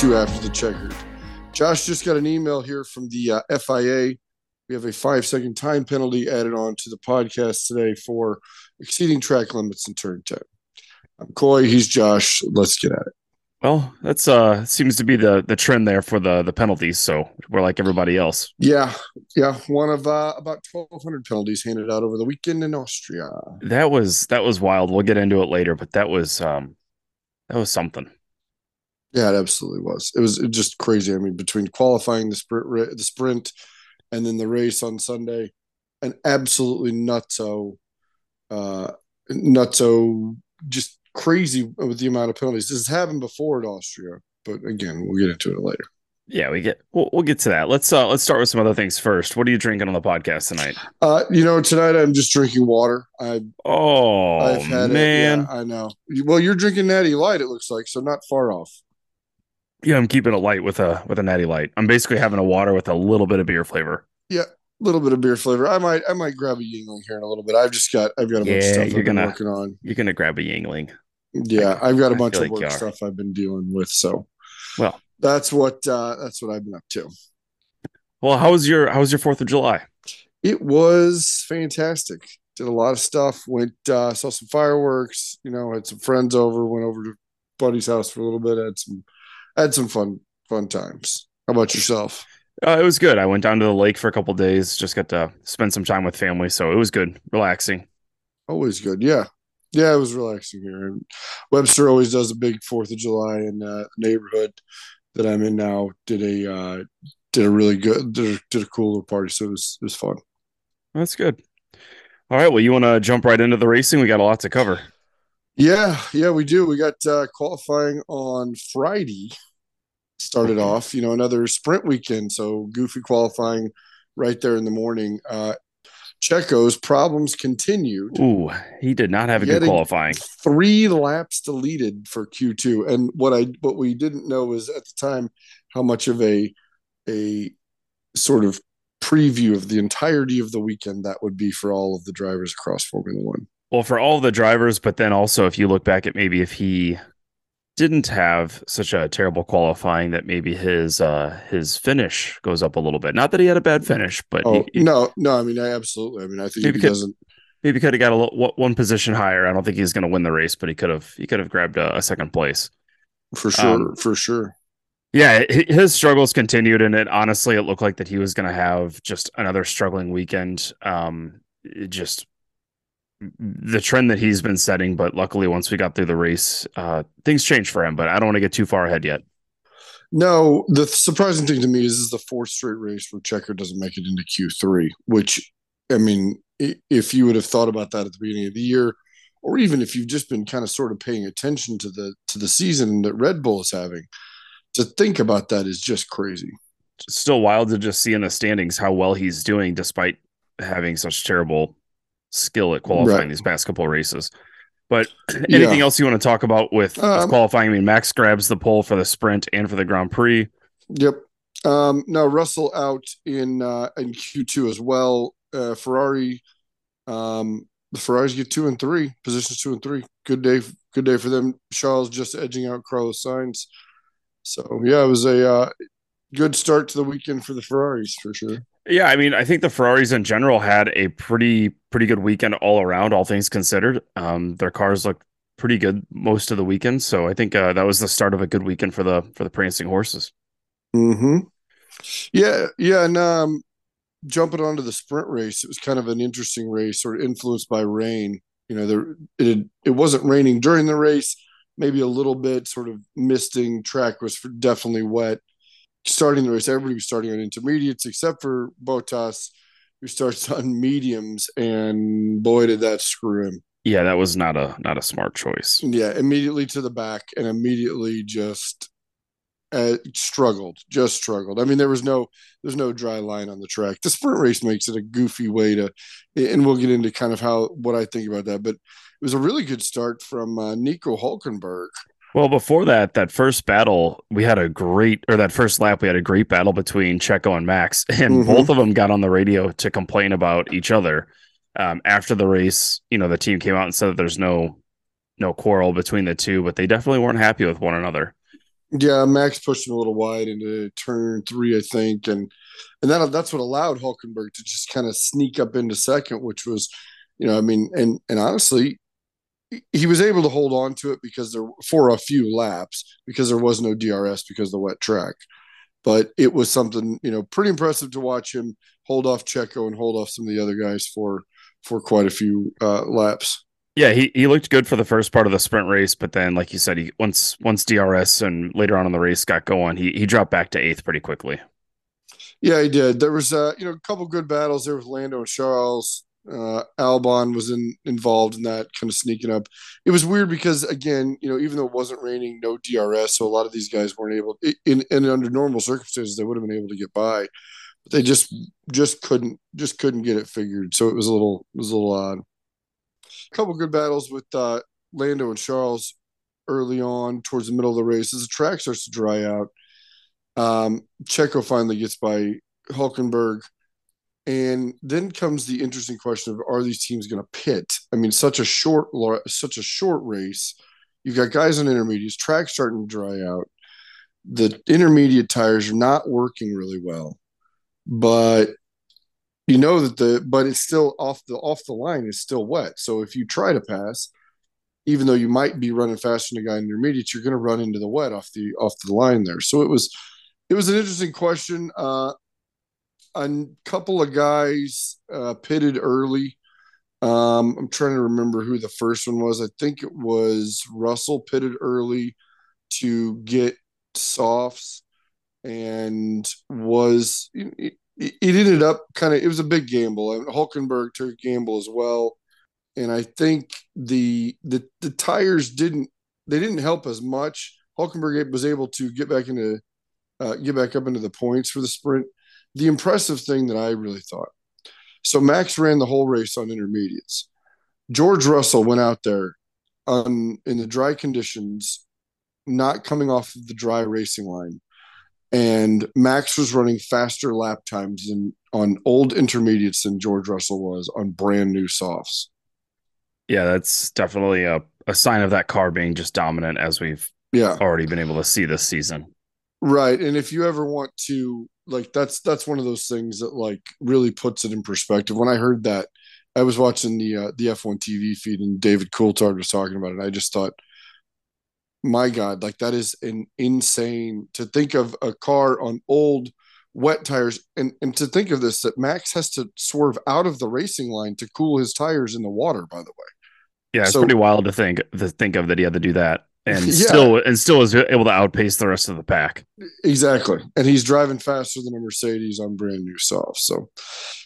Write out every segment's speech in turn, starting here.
To After the Checkered. Josh just got an email here from the uh, FIA. We have a five second time penalty added on to the podcast today for exceeding track limits in turn 10. I'm Coy, he's Josh. Let's get at it. Well, that's uh seems to be the the trend there for the the penalties. So we're like everybody else. Yeah, yeah. One of uh, about 1,200 penalties handed out over the weekend in Austria. That was that was wild. We'll get into it later, but that was um that was something. Yeah, it absolutely was. It was just crazy. I mean, between qualifying the sprint, the sprint, and then the race on Sunday, an absolutely nutso, uh, nutso, just crazy with the amount of penalties. This has happened before at Austria, but again, we'll get into it later. Yeah, we get we'll, we'll get to that. Let's uh let's start with some other things first. What are you drinking on the podcast tonight? Uh, you know, tonight I'm just drinking water. I oh I've had man, it. Yeah, I know. Well, you're drinking Natty Light. It looks like so, not far off. Yeah, I'm keeping it light with a with a Natty Light. I'm basically having a water with a little bit of beer flavor. Yeah, a little bit of beer flavor. I might I might grab a Yuengling here in a little bit. I've just got I've got a bunch of stuff you're I've gonna, working on. You're gonna grab a Yuengling. Yeah, I've got a bunch of like work stuff I've been dealing with. So, well, that's what uh, that's what I've been up to. Well, how was your how was your Fourth of July? It was fantastic. Did a lot of stuff. Went uh, saw some fireworks. You know, had some friends over. Went over to buddy's house for a little bit. Had some had some fun fun times. How about yourself? Uh, it was good. I went down to the lake for a couple days. Just got to spend some time with family, so it was good, relaxing. Always good. Yeah, yeah, it was relaxing here. And Webster always does a big Fourth of July in uh, neighborhood that I'm in now. Did a uh, did a really good did a, did a cool little party, so it was it was fun. That's good. All right, well, you want to jump right into the racing? We got a lot to cover. Yeah, yeah, we do. We got uh, qualifying on Friday. Started off, you know, another sprint weekend, so goofy qualifying right there in the morning. Uh, Checo's problems continued. Ooh, he did not have a good qualifying. Three laps deleted for Q2. And what I what we didn't know was at the time how much of a a sort of preview of the entirety of the weekend that would be for all of the drivers across Formula One. Well, for all the drivers, but then also if you look back at maybe if he didn't have such a terrible qualifying that maybe his uh his finish goes up a little bit. Not that he had a bad finish, but oh, he, no, no. I mean, I absolutely. I mean, I think maybe he could, doesn't. Maybe could have got a little, one position higher. I don't think he's going to win the race, but he could have. He could have grabbed a, a second place for sure. Um, for sure. Yeah, his struggles continued, and it honestly, it looked like that he was going to have just another struggling weekend. Um, just the trend that he's been setting. But luckily, once we got through the race, uh, things changed for him. But I don't want to get too far ahead yet. No, the surprising thing to me is this is the fourth straight race where Checo doesn't make it into Q3. Which, I mean, if you would have thought about that at the beginning of the year, or even if you've just been kind of sort of paying attention to the to the season that Red Bull is having, to think about that is just crazy. It's still wild to just see in the standings how well he's doing despite having such terrible skill at qualifying right. these past couple races. But anything yeah. else you want to talk about with, um, with, qualifying? I mean, Max grabs the pole for the sprint and for the Grand Prix. Yep. Um, no, Russell out in uh, in Q two as well. Uh, Ferrari, um, the Ferraris get two and three positions, two and three. Good day, good day for them. Charles just edging out Carlos Sainz. So yeah, it was a uh, good start to the weekend for the Ferraris for sure. Yeah, I mean, I think the Ferraris in general had a pretty pretty good weekend all around, all things considered. Um, their cars looked pretty good most of the weekend, so I think uh, that was the start of a good weekend for the for the prancing horses. Hmm. Yeah, yeah, and um, jumping onto the sprint race, it was kind of an interesting race, sort of influenced by rain. You know, there it it wasn't raining during the race, maybe a little bit, sort of misting. Track was definitely wet starting the race, everybody was starting on intermediates except for Bottas, who starts on mediums, and boy, did that screw him. Yeah, that was not a not a smart choice. Yeah, immediately to the back, and immediately just uh, struggled, just struggled. I mean, there was no there's no dry line on the track. The sprint race makes it a goofy way to, and we'll get into kind of how what I think about that. But it was a really good start from uh, Nico Hulkenberg. Well, before that, that first battle, we had a great, or that first lap, we had a great battle between Checo and Max, and mm-hmm. both of them got on the radio to complain about each other. Um, after the race, you know, the team came out and said that there's no no quarrel between the two, but they definitely weren't happy with one another. Yeah, Max pushed him a little wide into turn three, I think, and and that that's what allowed Hulkenberg to just kind of sneak up into second, which was, you know, I mean, and and honestly, he was able to hold on to it because there for a few laps because there was no DRS because of the wet track. But it was something, you know, pretty impressive to watch him hold off Checo and hold off some of the other guys for for quite a few uh, laps. Yeah, he, he looked good for the first part of the sprint race, but then, like you said, he once once DRS and later on in the race got going, he he dropped back to eighth pretty quickly. Yeah, he did. There was uh, you know a couple good battles there with Lando and Charles. Uh, Albon was in, involved in that, kind of sneaking up. It was weird because again, you know, even though it wasn't raining, no DRS, so a lot of these guys weren't able. In, in under normal circumstances, they would have been able to get by, but they just just couldn't just couldn't get it figured. So it was a little it was a little odd. A couple good battles with uh, Lando and Charles early on towards the middle of the race as the track starts to dry out. Um, Checo finally gets by Hulkenberg. And then comes the interesting question of are these teams going to pit? I mean, such a short, such a short race. You've got guys on intermediates, track starting to dry out. The intermediate tires are not working really well, but you know that the but it's still off the off the line is still wet. So if you try to pass, even though you might be running faster than a guy in intermediates, you're going to run into the wet off the off the line there. So it was it was an interesting question. Uh, a couple of guys uh, pitted early. Um, I'm trying to remember who the first one was. I think it was Russell pitted early to get softs and was it, it ended up kind of it was a big gamble. Hulkenberg took a gamble as well, and I think the the the tires didn't they didn't help as much. Hulkenberg was able to get back into uh, get back up into the points for the sprint. The impressive thing that I really thought. So Max ran the whole race on intermediates. George Russell went out there on in the dry conditions, not coming off of the dry racing line, and Max was running faster lap times than on old intermediates than George Russell was on brand new softs. Yeah, that's definitely a, a sign of that car being just dominant as we've yeah already been able to see this season. Right. And if you ever want to like that's that's one of those things that like really puts it in perspective. When I heard that, I was watching the uh, the F1 TV feed and David Coulthard was talking about it. I just thought, my God, like that is an insane to think of a car on old wet tires and and to think of this that Max has to swerve out of the racing line to cool his tires in the water. By the way, yeah, it's so, pretty wild to think to think of that he had to do that and yeah. still and still is able to outpace the rest of the pack. Exactly. And he's driving faster than a Mercedes on brand new soft. So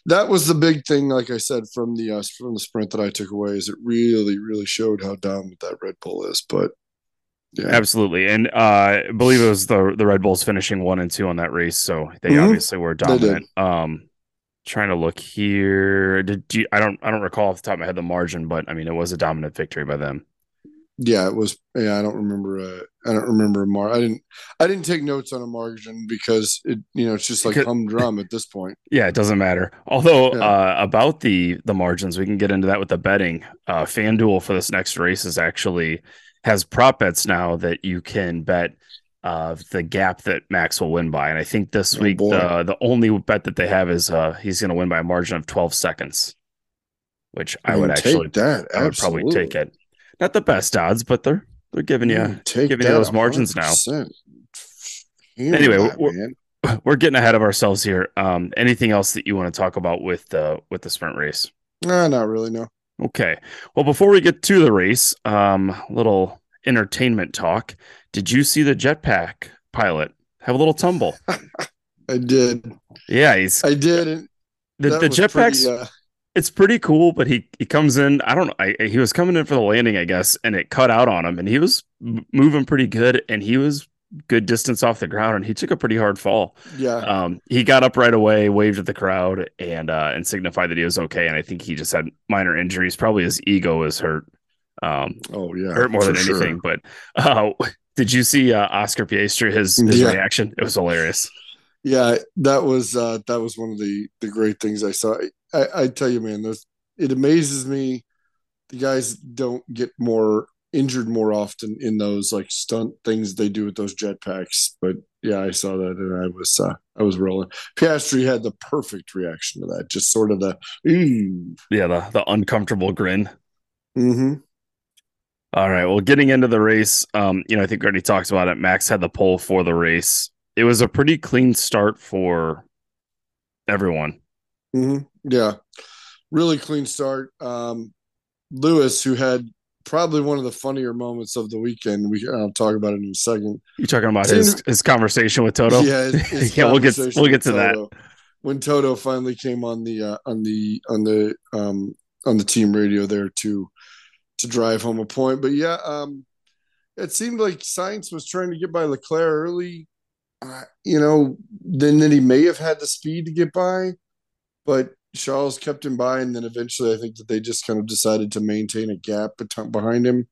that was the big thing like I said from the uh, from the sprint that I took away is it really really showed how dominant that Red Bull is, but yeah. Absolutely. And uh, I believe it was the the Red Bulls finishing 1 and 2 on that race, so they mm-hmm. obviously were dominant. Um trying to look here. Did you I don't I don't recall off the top of my head the margin, but I mean it was a dominant victory by them yeah, it was. Yeah, I don't remember. Uh, I don't remember a mar. I didn't. I didn't take notes on a margin because it. You know, it's just like humdrum at this point. Yeah, it doesn't matter. Although yeah. uh, about the the margins, we can get into that with the betting. Uh, FanDuel for this next race is actually has prop bets now that you can bet uh, the gap that Max will win by, and I think this oh, week boy. the the only bet that they have is uh, he's going to win by a margin of twelve seconds, which I, I would actually that. I would probably take it. Not the best odds, but they're they're giving you giving you those margins 100%. now. Anyway, that, we're, we're, getting ahead of ourselves here. Um, anything else that you want to talk about with the with the sprint race? No, not really. No. Okay. Well, before we get to the race, um, little entertainment talk. Did you see the jetpack pilot have a little tumble? I did. Yeah, he's. I did. The, the jetpacks. Pretty, uh it's pretty cool, but he he comes in. I don't know. I, he was coming in for the landing, I guess, and it cut out on him, and he was moving pretty good, and he was good distance off the ground, and he took a pretty hard fall. Yeah. Um, he got up right away, waved at the crowd, and uh, and signified that he was okay. And I think he just had minor injuries. Probably his ego was hurt. Um, oh yeah, hurt more than anything. Sure. But uh, did you see uh, Oscar Piastri his his yeah. reaction? It was hilarious. Yeah, that was uh, that was one of the the great things I saw. I, I tell you, man, it amazes me. The guys don't get more injured more often in those like stunt things they do with those jetpacks. But yeah, I saw that and I was uh, I was rolling. Piastri had the perfect reaction to that, just sort of the mm. yeah, the the uncomfortable grin. Mm-hmm. All right. Well, getting into the race, um, you know, I think already talked about it. Max had the pole for the race. It was a pretty clean start for everyone. Mm-hmm. Yeah, really clean start. Um, Lewis, who had probably one of the funnier moments of the weekend. We I'll talk about it in a second. You're talking about his his conversation with Toto? Yeah, his, his yeah. We'll get we'll get to Toto. that when Toto finally came on the uh, on the on the um on the team radio there to to drive home a point. But yeah, um, it seemed like Sainz was trying to get by Leclerc early. Uh, you know, then then he may have had the speed to get by, but Charles kept him by, and then eventually I think that they just kind of decided to maintain a gap behind him.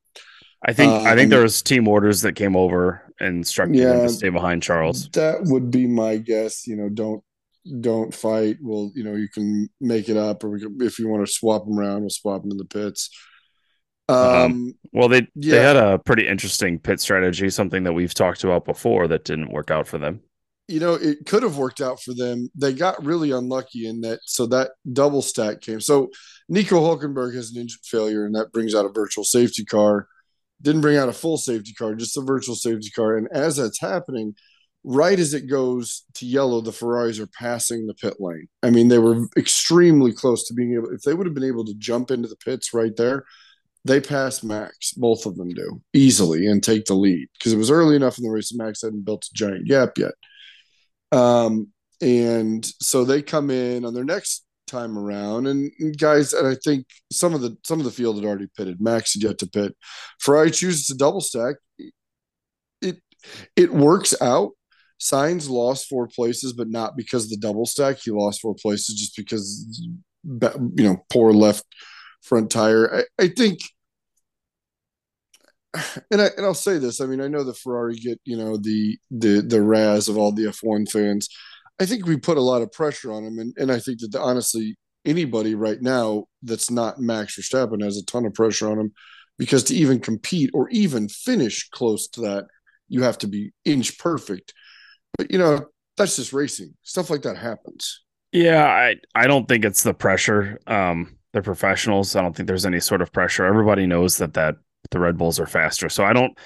I think um, I think there was team orders that came over and instructed yeah, him to stay behind Charles. That would be my guess. You know, don't don't fight. Well, you know, you can make it up, or we can, if you want to swap them around, we'll swap them in the pits. Um, um, well, they yeah. they had a pretty interesting pit strategy, something that we've talked about before that didn't work out for them you know, it could have worked out for them. They got really unlucky in that. So that double stack came. So Nico Hulkenberg has an engine failure, and that brings out a virtual safety car. Didn't bring out a full safety car, just a virtual safety car. And as that's happening, right as it goes to yellow, the Ferraris are passing the pit lane. I mean, they were extremely close to being able. If they would have been able to jump into the pits right there, they pass Max. Both of them do easily and take the lead because it was early enough in the race. that Max hadn't built a giant gap yet. Um, and so they come in on their next time around, and, guys, and I think some of the some of the field had already pitted. Max had yet to pit. Ferrari chooses to double stack. It it works out. Sainz lost four places, but not because the double stack. He lost four places just because you know poor left front tire. I, I think and I and I'll say this. I mean, I know the Ferrari get you know the the the raz of all the F1 fans. I think we put a lot of pressure on him, and and I think that the, honestly, anybody right now that's not Max Verstappen has a ton of pressure on him because to even compete or even finish close to that, you have to be inch perfect. But you know, that's just racing. Stuff like that happens. Yeah, I I don't think it's the pressure. Um, they're professionals. I don't think there's any sort of pressure. Everybody knows that that the Red Bulls are faster. So I don't.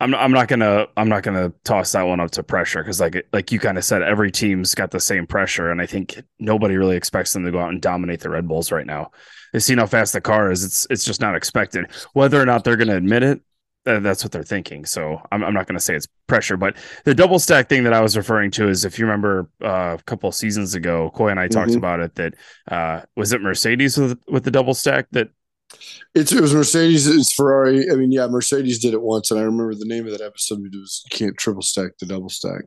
I'm I'm not gonna I'm not gonna toss that one up to pressure because like like you kind of said every team's got the same pressure and I think nobody really expects them to go out and dominate the Red Bulls right now. They see how fast the car is. It's it's just not expected. Whether or not they're gonna admit it, that's what they're thinking. So I'm, I'm not going to say it's pressure, but the double stack thing that I was referring to is if you remember uh, a couple seasons ago, Coy and I mm-hmm. talked about it. That uh, was it Mercedes with with the double stack that it's, it was Mercedes. It's Ferrari. I mean, yeah, Mercedes did it once, and I remember the name of that episode. It was "You can't triple stack the double stack."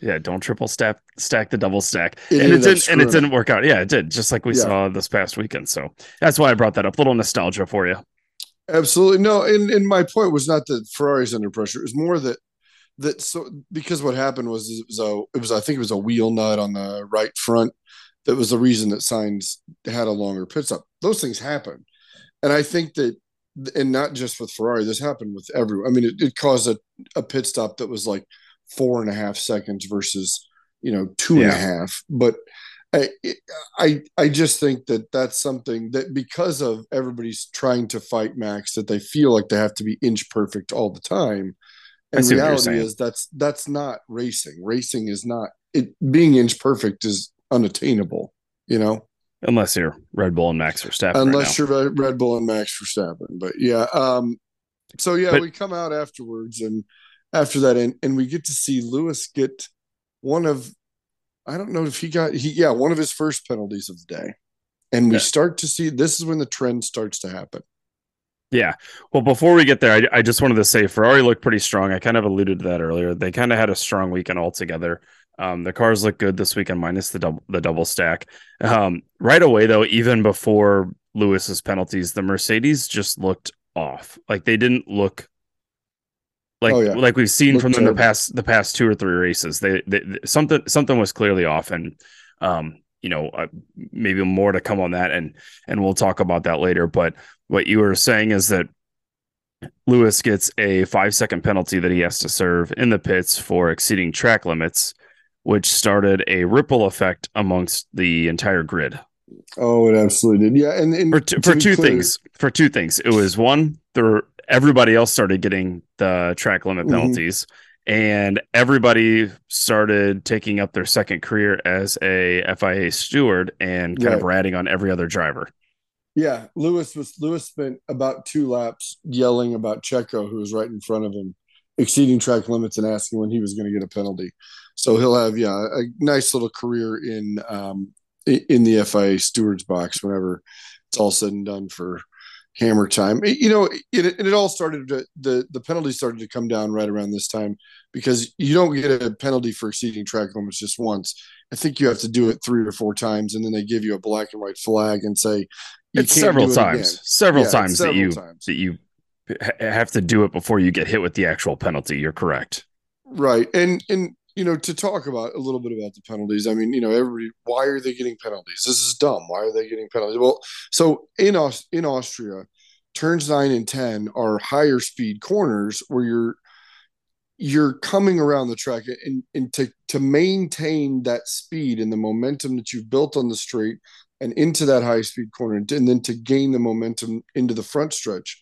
Yeah, don't triple stack stack the double stack, it and it didn't and it didn't work out. Yeah, it did, just like we yeah. saw this past weekend. So that's why I brought that up. A little nostalgia for you. Absolutely no, and and my point was not that Ferrari's under pressure. It was more that that so because what happened was it was a it was I think it was a wheel nut on the right front that was the reason that Sainz had a longer pit stop. Those things happen and I think that, and not just with Ferrari, this happened with everyone. I mean, it, it caused a, a pit stop that was like four and a half seconds versus you know two yeah. and a half. But I, I I just think that that's something that because of everybody's trying to fight Max, that they feel like they have to be inch perfect all the time. And reality is that's that's not racing. Racing is not it. Being inch perfect is unattainable. You know. Unless you're Red Bull and Max Verstappen. Unless right you're Red Bull and Max Verstappen. But yeah. Um, so yeah, but, we come out afterwards and after that and, and we get to see Lewis get one of I don't know if he got he yeah, one of his first penalties of the day. And we yeah. start to see this is when the trend starts to happen. Yeah. Well, before we get there, I, I just wanted to say Ferrari looked pretty strong. I kind of alluded to that earlier. They kind of had a strong weekend altogether. Um, the cars look good this weekend, minus the double the double stack. Um, right away, though, even before Lewis's penalties, the Mercedes just looked off. Like they didn't look like oh, yeah. like we've seen from them the past the past two or three races. They, they, they something something was clearly off, and um, you know uh, maybe more to come on that, and and we'll talk about that later. But what you were saying is that Lewis gets a five second penalty that he has to serve in the pits for exceeding track limits, which started a ripple effect amongst the entire grid. Oh, it absolutely did. Yeah, and, and for two, for two clear, things. For two things, it was one there. Everybody else started getting the track limit mm-hmm. penalties, mm-hmm. and everybody started taking up their second career as a FIA steward and kind right. of ratting on every other driver. Yeah, Lewis was Lewis spent about two laps yelling about Checo, who was right in front of him, exceeding track limits and asking when he was going to get a penalty. So he'll have yeah a nice little career in um, in the FIA stewards box whenever it's all said and done for hammer time. You know, it, it, it all started to, the the penalty started to come down right around this time because you don't get a penalty for exceeding track limits just once. I think you have to do it three or four times, and then they give you a black and white flag and say it's several times, it several yeah, times several that you times. that you have to do it before you get hit with the actual penalty. You're correct. Right, and and you know to talk about a little bit about the penalties. I mean, you know, everybody, why are they getting penalties? This is dumb. Why are they getting penalties? Well, so in in Austria, turns nine and ten are higher speed corners where you're you're coming around the track and, and to to maintain that speed and the momentum that you've built on the straight and into that high speed corner and then to gain the momentum into the front stretch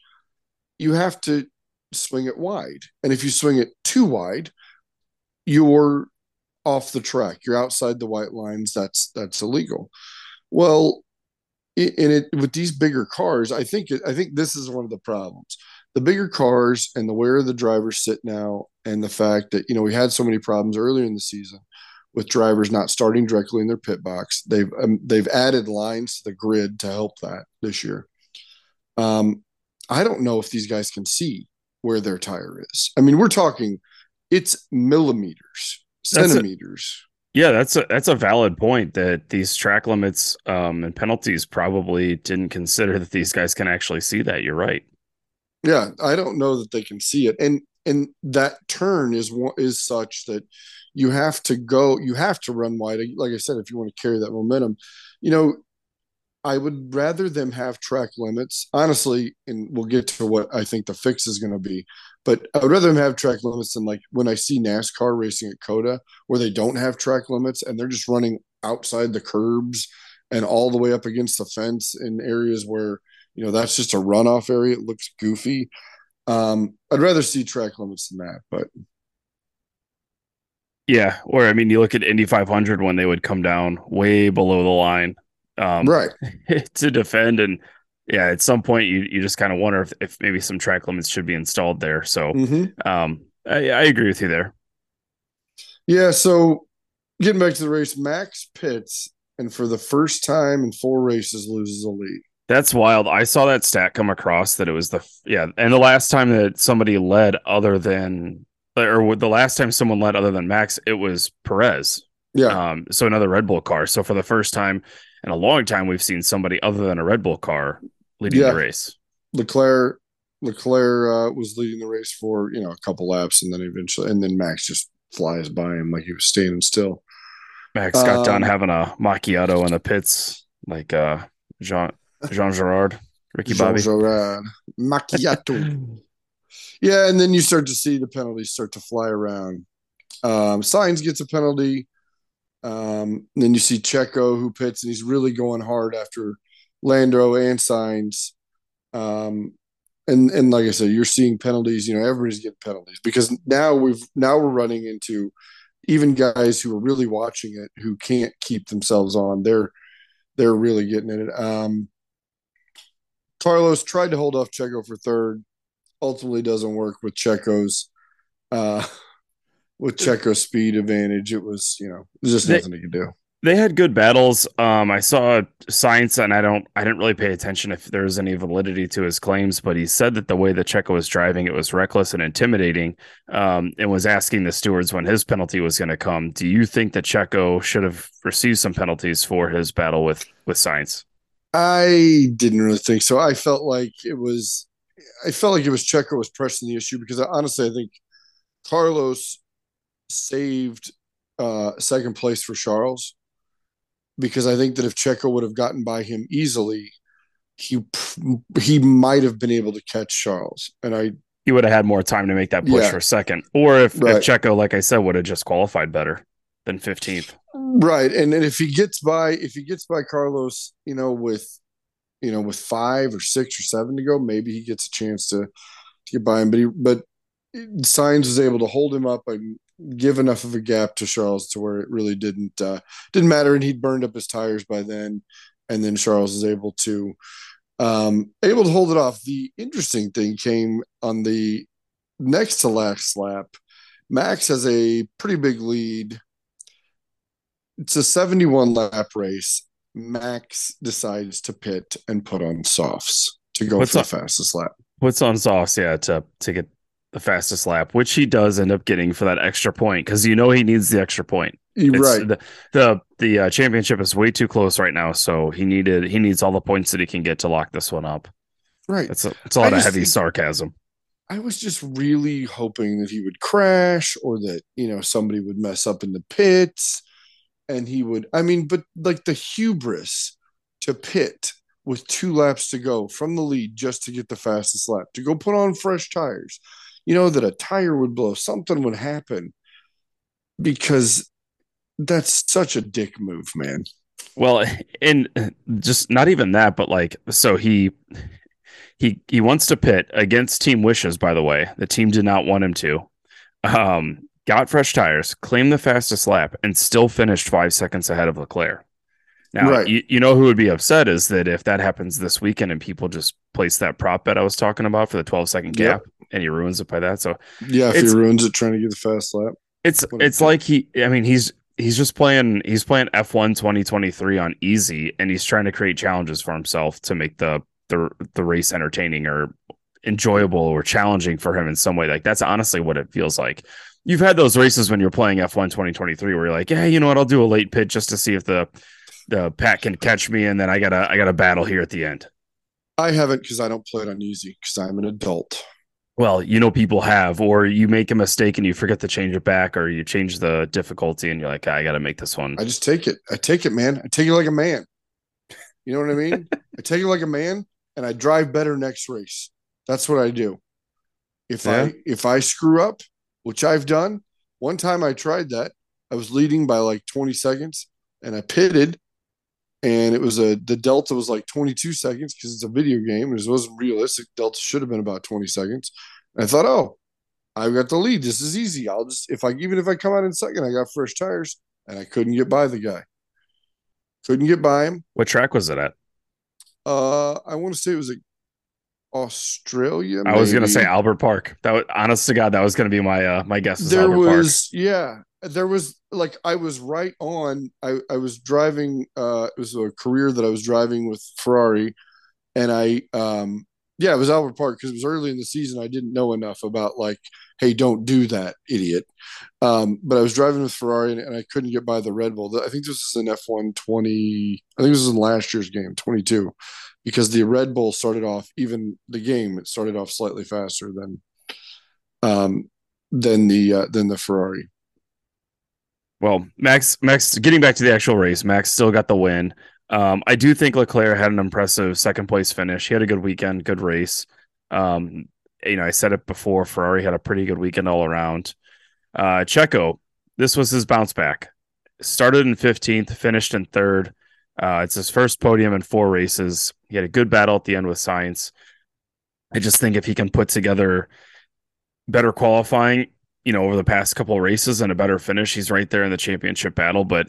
you have to swing it wide and if you swing it too wide you're off the track you're outside the white lines that's that's illegal well and it with these bigger cars i think i think this is one of the problems the bigger cars and the where the drivers sit now and the fact that you know we had so many problems earlier in the season with drivers not starting directly in their pit box. They've um, they've added lines to the grid to help that this year. Um, I don't know if these guys can see where their tire is. I mean, we're talking it's millimeters, centimeters. A, yeah, that's a that's a valid point that these track limits um, and penalties probably didn't consider that these guys can actually see that. You're right. Yeah, I don't know that they can see it, and and that turn is is such that you have to go you have to run wide like i said if you want to carry that momentum you know i would rather them have track limits honestly and we'll get to what i think the fix is going to be but i would rather them have track limits than like when i see nascar racing at COTA where they don't have track limits and they're just running outside the curbs and all the way up against the fence in areas where you know that's just a runoff area it looks goofy um, I'd rather see track limits than that, but yeah. Or I mean, you look at Indy 500 when they would come down way below the line, um, right, to defend, and yeah, at some point you you just kind of wonder if, if maybe some track limits should be installed there. So, mm-hmm. um, I, I agree with you there. Yeah. So, getting back to the race, Max pits and for the first time in four races loses a lead. That's wild. I saw that stat come across that it was the yeah, and the last time that somebody led other than or the last time someone led other than Max, it was Perez. Yeah. Um. So another Red Bull car. So for the first time in a long time, we've seen somebody other than a Red Bull car leading yeah. the race. Leclerc Leclerc uh, was leading the race for you know a couple laps, and then eventually, and then Max just flies by him like he was standing still. Max got um, done having a macchiato in the pits, like uh Jean Jean Girard, Ricky Jean Bobby. Girard. Macchiato. yeah, and then you start to see the penalties start to fly around. Um, Sainz gets a penalty. Um, then you see Checo who pits and he's really going hard after Lando and Sainz. Um, and and like I said, you're seeing penalties. You know, everybody's getting penalties because now we've now we're running into even guys who are really watching it who can't keep themselves on. They're they're really getting in it. Um, Carlos tried to hold off Checo for third. Ultimately, doesn't work with Checo's uh, with Checo's speed advantage. It was you know just nothing he could do. They had good battles. Um, I saw Sainz, and I don't, I didn't really pay attention if there was any validity to his claims, but he said that the way that Checo was driving, it was reckless and intimidating, um, and was asking the stewards when his penalty was going to come. Do you think that Checo should have received some penalties for his battle with with Sainz? I didn't really think so. I felt like it was, I felt like it was Checo was pressing the issue because I, honestly, I think Carlos saved uh, second place for Charles because I think that if Checo would have gotten by him easily, he he might have been able to catch Charles, and I he would have had more time to make that push yeah. for second, or if, right. if Checo, like I said, would have just qualified better than fifteenth. Right, and and if he gets by, if he gets by Carlos, you know, with you know, with five or six or seven to go, maybe he gets a chance to, to get by him. But he, but Sainz was able to hold him up and give enough of a gap to Charles to where it really didn't uh, didn't matter, and he'd burned up his tires by then, and then Charles was able to um, able to hold it off. The interesting thing came on the next to last lap. Max has a pretty big lead. It's a 71 lap race. Max decides to pit and put on softs to go What's for on, the fastest lap. Puts on softs, yeah, to to get the fastest lap, which he does end up getting for that extra point because you know he needs the extra point. It's, right. The the, the uh, championship is way too close right now, so he needed he needs all the points that he can get to lock this one up. Right. It's a, it's a lot of heavy sarcasm. I was just really hoping that he would crash or that you know somebody would mess up in the pits, and he would. I mean, but like the hubris to pit with two laps to go from the lead just to get the fastest lap to go put on fresh tires you know, that a tire would blow, something would happen because that's such a dick move, man. Well, and just not even that, but like, so he he he wants to pit against team wishes. By the way, the team did not want him to. Um, got fresh tires, claimed the fastest lap, and still finished five seconds ahead of Leclerc. Now, right. you, you know who would be upset is that if that happens this weekend and people just place that prop bet I was talking about for the 12 second gap, yep and he ruins it by that. So yeah, if he ruins it trying to get the fast lap, it's it's like he. I mean, he's he's just playing he's playing F1 2023 on easy, and he's trying to create challenges for himself to make the the the race entertaining or enjoyable or challenging for him in some way. Like that's honestly what it feels like. You've had those races when you're playing F1 2023 where you're like, yeah, you know what, I'll do a late pit just to see if the the pack can catch me, and then I gotta I gotta battle here at the end. I haven't because I don't play it on easy because I'm an adult well, you know, people have, or you make a mistake and you forget to change it back, or you change the difficulty and you're like, ah, I got to make this one. I just take it. I take it, man. I take it like a man. You know what I mean? I take it like a man and I drive better next race. That's what I do. If yeah. I if I screw up, which I've done, one time I tried that. I was leading by like 20 seconds and I pitted and it was a the delta was like 22 seconds because it's a video game and it wasn't realistic. Delta should have been about 20 seconds. And i thought oh i got the lead. This is easy. I'll just if i even if i come out in second i got fresh tires and i couldn't get by the guy. Couldn't get by him. What track was it at? Uh i want to say it was like australia i was gonna say albert park that was honest to god that was gonna be my uh my guess there albert was park. yeah there was like I was right on. I I was driving. Uh, it was a career that I was driving with Ferrari, and I um yeah, it was Albert Park because it was early in the season. I didn't know enough about like, hey, don't do that, idiot. Um, but I was driving with Ferrari and, and, I couldn't get by the Red Bull. I think this was an F one twenty. I think this was in last year's game, twenty two, because the Red Bull started off even the game. It started off slightly faster than um than the uh, than the Ferrari well, Max, Max, getting back to the actual race, Max still got the win. Um, I do think Leclerc had an impressive second place finish. He had a good weekend, good race. Um, you know, I said it before. Ferrari had a pretty good weekend all around. Uh, Checo, this was his bounce back. Started in 15th, finished in third. Uh, it's his first podium in four races. He had a good battle at the end with Sainz. I just think if he can put together better qualifying you know, over the past couple of races and a better finish. He's right there in the championship battle, but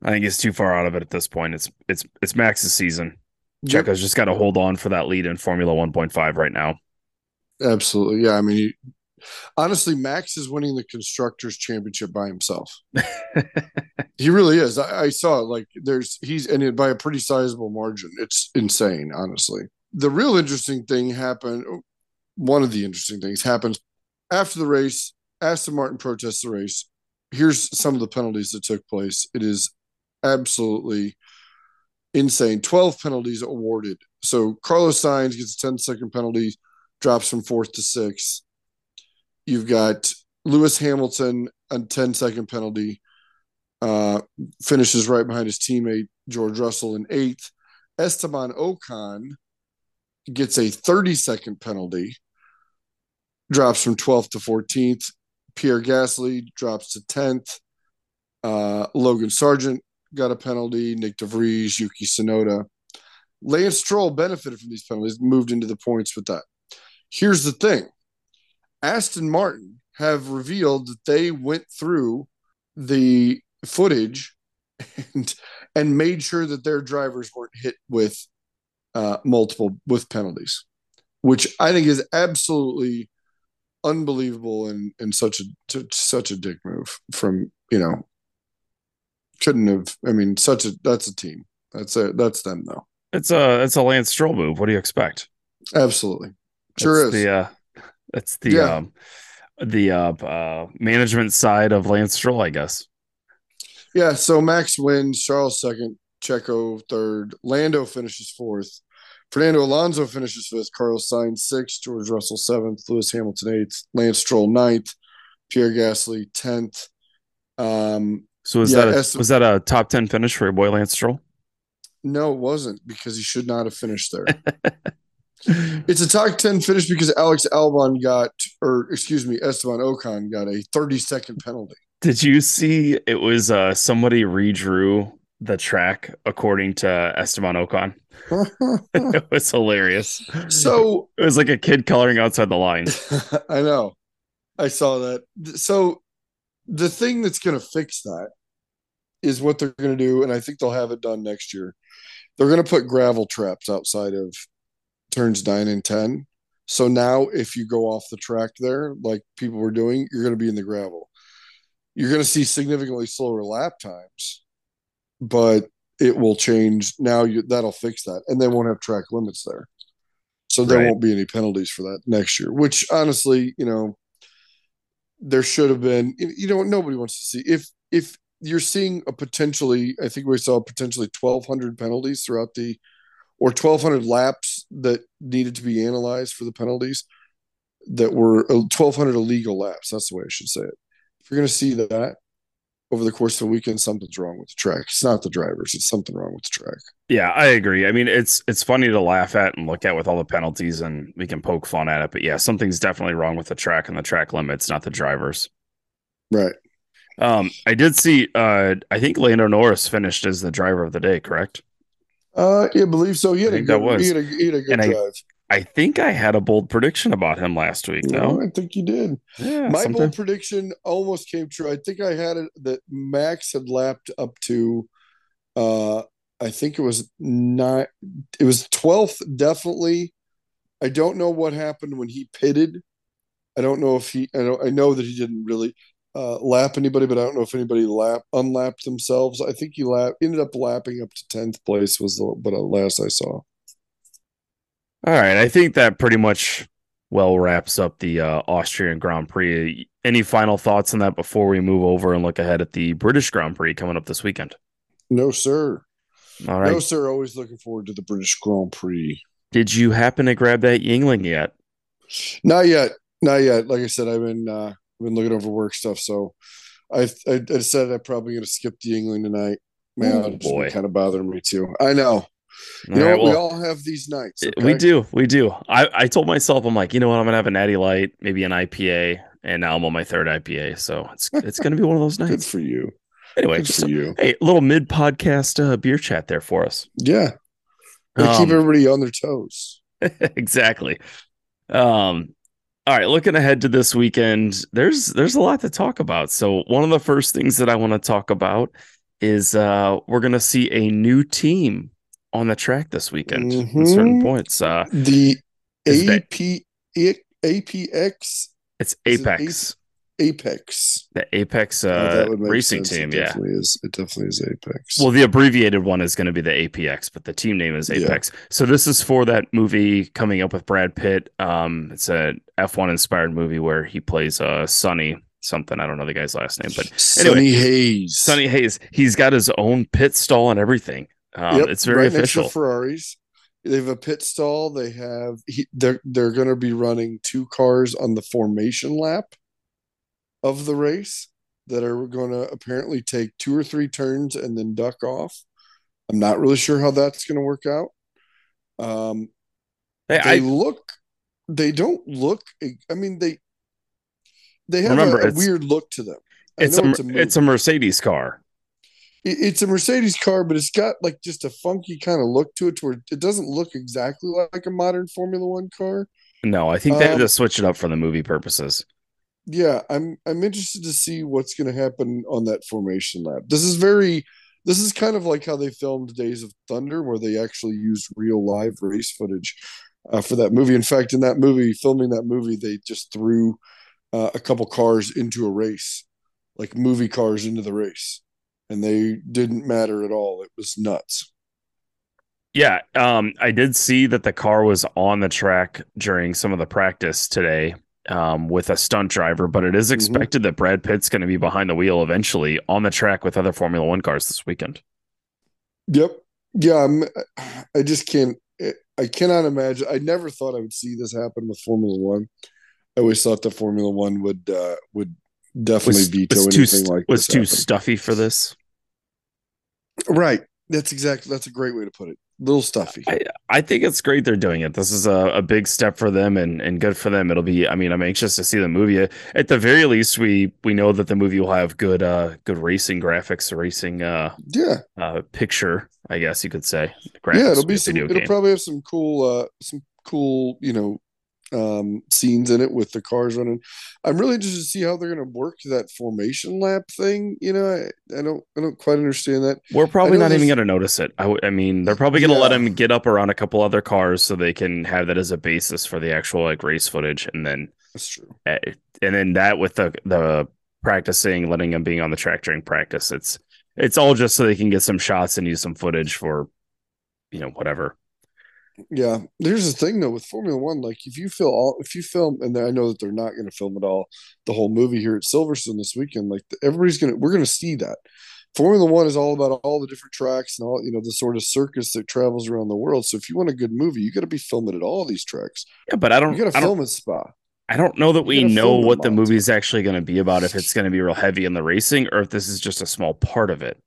I think he's too far out of it at this point. It's it's it's Max's season. Yep. Checo's just got to hold on for that lead in Formula 1.5 right now. Absolutely. Yeah. I mean, he, honestly, Max is winning the Constructors' Championship by himself. he really is. I, I, saw it. Like, there's, he's, and it by a pretty sizable margin. It's insane, honestly. The real interesting thing happened. One of the interesting things happens after the race. Aston Martin protests the race. Here's some of the penalties that took place. It is absolutely insane. 12 penalties awarded. So Carlos Sainz gets a 10 second penalty, drops from fourth to sixth. You've got Lewis Hamilton, a 10 second penalty, uh, finishes right behind his teammate George Russell in eighth. Esteban Ocon gets a 30 second penalty, drops from 12th to 14th. Pierre Gasly drops to 10th. Uh, Logan Sargent got a penalty. Nick de Vries, Yuki Tsunoda. Lance Stroll benefited from these penalties, moved into the points with that. Here's the thing Aston Martin have revealed that they went through the footage and and made sure that their drivers weren't hit with uh, multiple with penalties, which I think is absolutely unbelievable and and such a such a dick move from you know couldn't have I mean such a that's a team. That's a that's them though. It's a it's a Lance Stroll move. What do you expect? Absolutely. Sure that's is. the uh, that's the yeah. um the uh, uh management side of Lance Stroll I guess yeah so Max wins Charles second Checo third Lando finishes fourth Fernando Alonso finishes fifth, Carlos Sainz sixth, George Russell seventh, Lewis Hamilton eighth, Lance Stroll ninth, Pierre Gasly tenth. Um, so was yeah, that a, was that a top ten finish for your boy Lance Stroll? No, it wasn't because he should not have finished there. it's a top ten finish because Alex Albon got, or excuse me, Esteban Ocon got a thirty second penalty. Did you see it was uh, somebody redrew the track according to Esteban Ocon? it was hilarious. So it was like a kid coloring outside the lines. I know. I saw that. So the thing that's going to fix that is what they're going to do, and I think they'll have it done next year. They're going to put gravel traps outside of turns nine and 10. So now, if you go off the track there, like people were doing, you're going to be in the gravel. You're going to see significantly slower lap times, but it will change now you that'll fix that and they won't have track limits there so there right. won't be any penalties for that next year which honestly you know there should have been you know nobody wants to see if if you're seeing a potentially i think we saw potentially 1200 penalties throughout the or 1200 laps that needed to be analyzed for the penalties that were 1200 uh, illegal laps that's the way i should say it if you're going to see that over the course of the weekend, something's wrong with the track. It's not the drivers; it's something wrong with the track. Yeah, I agree. I mean, it's it's funny to laugh at and look at with all the penalties, and we can poke fun at it. But yeah, something's definitely wrong with the track and the track limits, not the drivers. Right. Um, I did see. Uh, I think Lando Norris finished as the driver of the day. Correct. Uh, yeah, I believe so. He had, a good, he had a, he had a good and drive. I think I had a bold prediction about him last week. No, I think you did. Yeah, My sometime. bold prediction almost came true. I think I had it that Max had lapped up to, uh, I think it was not. It was twelfth, definitely. I don't know what happened when he pitted. I don't know if he. I know. I know that he didn't really uh, lap anybody, but I don't know if anybody lap unlapped themselves. I think he lap ended up lapping up to tenth place was the but last I saw. All right, I think that pretty much well wraps up the uh, Austrian Grand Prix. Any final thoughts on that before we move over and look ahead at the British Grand Prix coming up this weekend? No, sir. All right. No, sir. Always looking forward to the British Grand Prix. Did you happen to grab that Yuengling yet? Not yet. Not yet. Like I said, I've been uh, been looking over work stuff, so I I, I decided I'm probably going to skip the Yuengling tonight. Man, oh, boy, kind of bothering me too. I know. You know, right, well, we all have these nights. Okay? We do, we do. I, I told myself, I'm like, you know what, I'm gonna have a natty light, maybe an IPA, and now I'm on my third IPA, so it's it's gonna be one of those nights. Good for you. Anyway, Good just you. Hey, little mid podcast uh, beer chat there for us. Yeah, um, keep everybody on their toes. exactly. Um. All right, looking ahead to this weekend, there's there's a lot to talk about. So one of the first things that I want to talk about is uh, we're going to see a new team on the track this weekend mm-hmm. at certain points. Uh, the AP, APX. It's Apex. Apex. The Apex uh, racing sense. team. It yeah, is. It definitely is Apex. Well, the abbreviated one is going to be the APX, but the team name is Apex. Yeah. So this is for that movie coming up with Brad Pitt. Um, it's a F1 inspired movie where he plays uh Sonny something. I don't know the guy's last name, but anyway, Sonny Hayes. Sonny Hayes. He's got his own pit stall and everything. Um, yep, it's very right official. Ferraris. They have a pit stall. They have he, they're they're going to be running two cars on the formation lap of the race that are going to apparently take two or three turns and then duck off. I'm not really sure how that's going to work out. Um, They I, look. They don't look. I mean, they they have Remember, a, a weird look to them. It's a, know it's, a Mercedes car. It- it's a Mercedes car, but it's got like just a funky kind of look to it, to where it doesn't look exactly like a modern Formula One car. No, I think they had Um, to switch it up for the movie purposes. Yeah, I'm I'm interested to see what's going to happen on that formation lap. This is very this is kind of like how they filmed Days of Thunder where they actually used real live race footage uh, for that movie. In fact, in that movie, filming that movie, they just threw uh, a couple cars into a race, like movie cars into the race, and they didn't matter at all. It was nuts. Yeah, um, I did see that the car was on the track during some of the practice today um, with a stunt driver, but it is Mhm. expected that Brad Pitt's going to be behind the wheel eventually on the track with other Formula One cars this weekend. Yep. Yeah, I'm, I just can't. I cannot imagine. I never thought I would see this happen with Formula One. I always thought that Formula One would uh, would definitely Was, veto was too anything st- like was too happen. stuffy for this. Right. That's exactly. That's a great way to put it. Little stuffy. I, I think it's great they're doing it. This is a, a big step for them and, and good for them. It'll be I mean, I'm anxious to see the movie. At the very least, we we know that the movie will have good uh good racing graphics, racing uh yeah. uh picture, I guess you could say. Graphics Yeah. It'll be some. It'll game. probably have some cool. uh Some cool. You know. Um, scenes in it with the cars running. I'm really interested to see how they're going to work that formation lap thing. You know, I, I don't, I don't quite understand that. We're probably not even going to notice it. I, w- I mean, they're probably going to let Yeah. him get up around a couple other cars so they can have that as a basis for the actual like race footage, and then That's true. uh, and then that with the the practicing, letting him being on the track during practice. It's it's all just so they can get some shots and use some footage for you know whatever. Yeah, there's the thing though with Formula One. Like, if you film all, if you film, and I know that they're not going to film it all, the whole movie here at Silverstone this weekend. Like, everybody's gonna, we're gonna see that. Formula One is all about all the different tracks and all, you know, the sort of circus that travels around the world. So, if you want a good movie, you got to be filming at all these tracks. Yeah, but I don't You got to film at Spa. I don't know that we know what the movie is actually going to be about. If it's going to be real heavy in the racing, or if this is just a small part of it.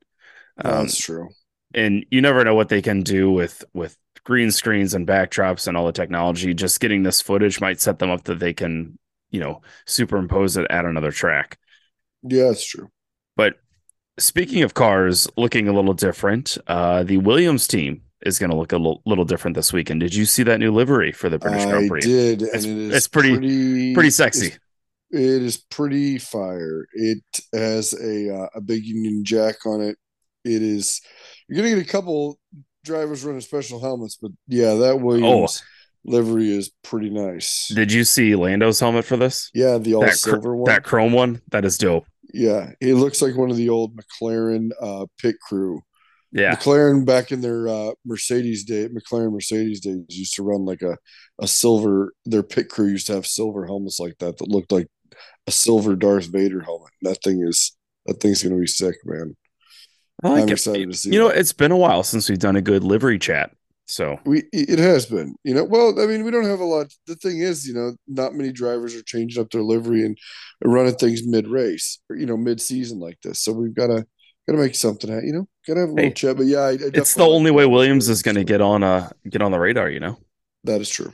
Um, That's true. And you never know what they can do with with green screens and backdrops and all the technology just getting this footage might set them up that they can you know superimpose it at another track Yeah, that's true. but speaking of cars looking a little different uh the williams team is going to look a little, little different this weekend did you see that new livery for the british I grand prix did, and It's- it is pretty- pretty, pretty sexy it's It is pretty fire. It has a uh, a big Union Jack on it. It is you're gonna get a couple drivers running special helmets, but yeah, that Williams livery is pretty nice. did you see lando's helmet for this yeah, the all that, cr- silver one. that chrome one that is dope yeah, it looks like one of the old McLaren uh, pit crew. yeah McLaren back in their uh, Mercedes day, McLaren Mercedes days used to run like a a silver. Their pit crew used to have silver helmets like that that looked like a silver Darth Vader helmet. That thing is that thing's gonna be sick, man. I I'm excited to see you know that. it's been a while since we've done a good livery chat so We it has been, you know. Well, I mean, we don't have a lot. The thing is, you know, not many drivers are changing up their livery and running things mid race, or you know, mid season like this. So we've got to got to make something. out, You know, got to have a little Hey, chat. But yeah, I, I it's the only way Williams is going to get on uh get on the radar. You know, That is true.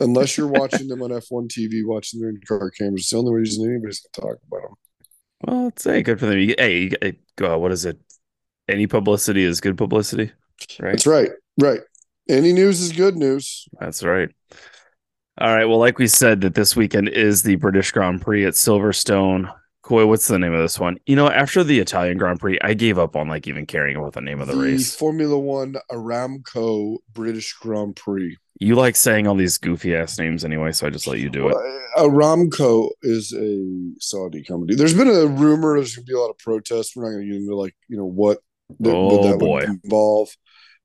Unless you're watching them on F1 TV, watching their car cameras, it's the only reason anybody's going to talk about them. well, it's hey, good for them. You, hey, you, hey, go. What is it? Any publicity is good publicity, right? That's right. Right. Any news is good news. That's right. All right. Well, like we said, that this weekend is the British Grand Prix at Silverstone. Coy, what's the name of this one? You know, after the Italian Grand Prix, I gave up on like even caring about the name of the, race. Formula One Aramco British Grand Prix. You like saying all these goofy ass names anyway, so I just let you do it. Well, Aramco is a Saudi company. There's been a rumor there's going to be a lot of protests. We're not going to get into like you know what, that, Oh, what that boy. would involve.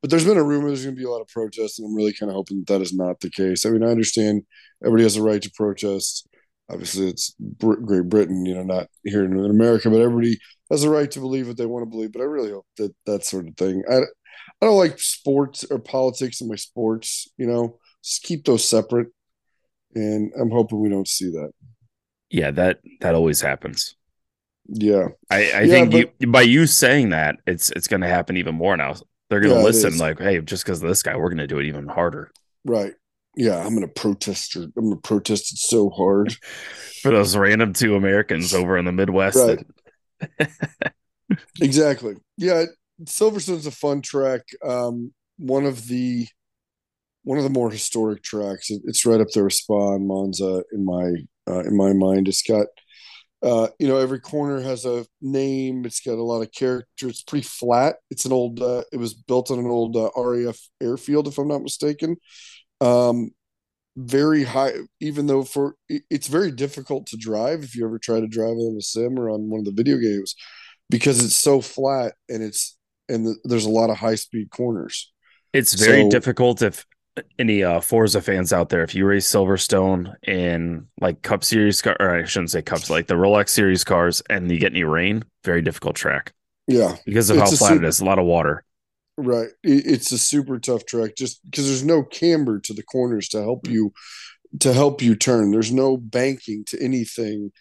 But there's been a rumor there's going to be a lot of protests, and I'm really kind of hoping that, that is not the case. I mean, I understand everybody has a right to protest. Obviously, it's Br- Great Britain, you know, not here in America, but everybody has a right to believe what they want to believe. But I really hope that that sort of thing. I, I don't like sports or politics in my sports. You know, just keep those separate. And I'm hoping we don't see that. Yeah, that that always happens. Yeah, I, I Yeah, think you, by you saying that, it's it's going to happen even more now. They're going to Yeah, listen like, hey, just because of this guy, we're going to do it even harder. right. yeah, I'm gonna protest. I'm gonna protest it so hard for those random two Americans over in the Midwest. Right. That... exactly. Yeah, Silverstone's a fun track. Um, one of the one of the more historic tracks. It, it's right up there with Spa and Monza in my uh, in my mind. It's got uh, you know every corner has a name. It's got a lot of character. It's pretty flat. It's an old. Uh, it was built on an old uh, RAF airfield, if I'm not mistaken. Um, very high, even though for it's very difficult to drive if you ever try to drive it on a sim or on one of the video games because it's so flat and it's and the, there's a lot of high speed corners. It's very so, difficult if any uh Forza fans out there, if you race Silverstone in like Cup Series car, or I shouldn't say Cups, like the Rolex Series cars, and you get any rain, very difficult track. Yeah, because of how flat super, it is, a lot of water. Right. It's a super tough track just because there's no camber to the corners to help you to help you turn. There's no banking to anything.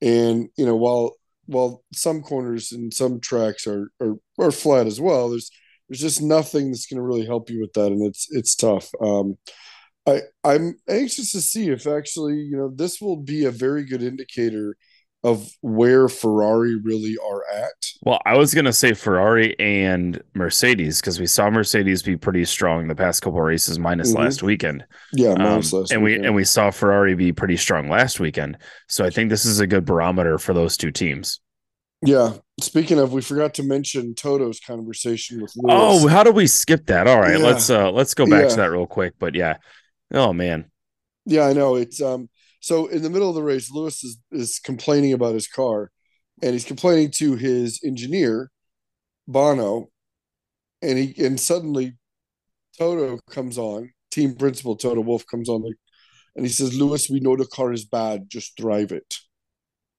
And you know, while while some corners and some tracks are are, are flat as well, there's there's just nothing that's going to really help you with that, and it's it's tough. Um, I I'm anxious to see if actually you know this will be a very good indicator of where Ferrari really are at. Well, I was going to say Ferrari and Mercedes because we saw Mercedes be pretty strong the past couple races, minus mm-hmm. last weekend. Yeah, um, last and weekend. we and we saw Ferrari be pretty strong last weekend. So I think this is a good barometer for those two teams. Yeah. Speaking of, we forgot to mention Toto's conversation with Lewis. Oh, how do we skip that? All right, yeah. let's uh let's go back yeah. to that real quick. But yeah, oh man. Yeah, I know it's um so in the middle of the race, Lewis is, is complaining about his car, and he's complaining to his engineer, Bono, and he and suddenly Toto comes on, team principal Toto Wolff comes on, like, and he says, "Lewis, we know the car is bad. Just drive it."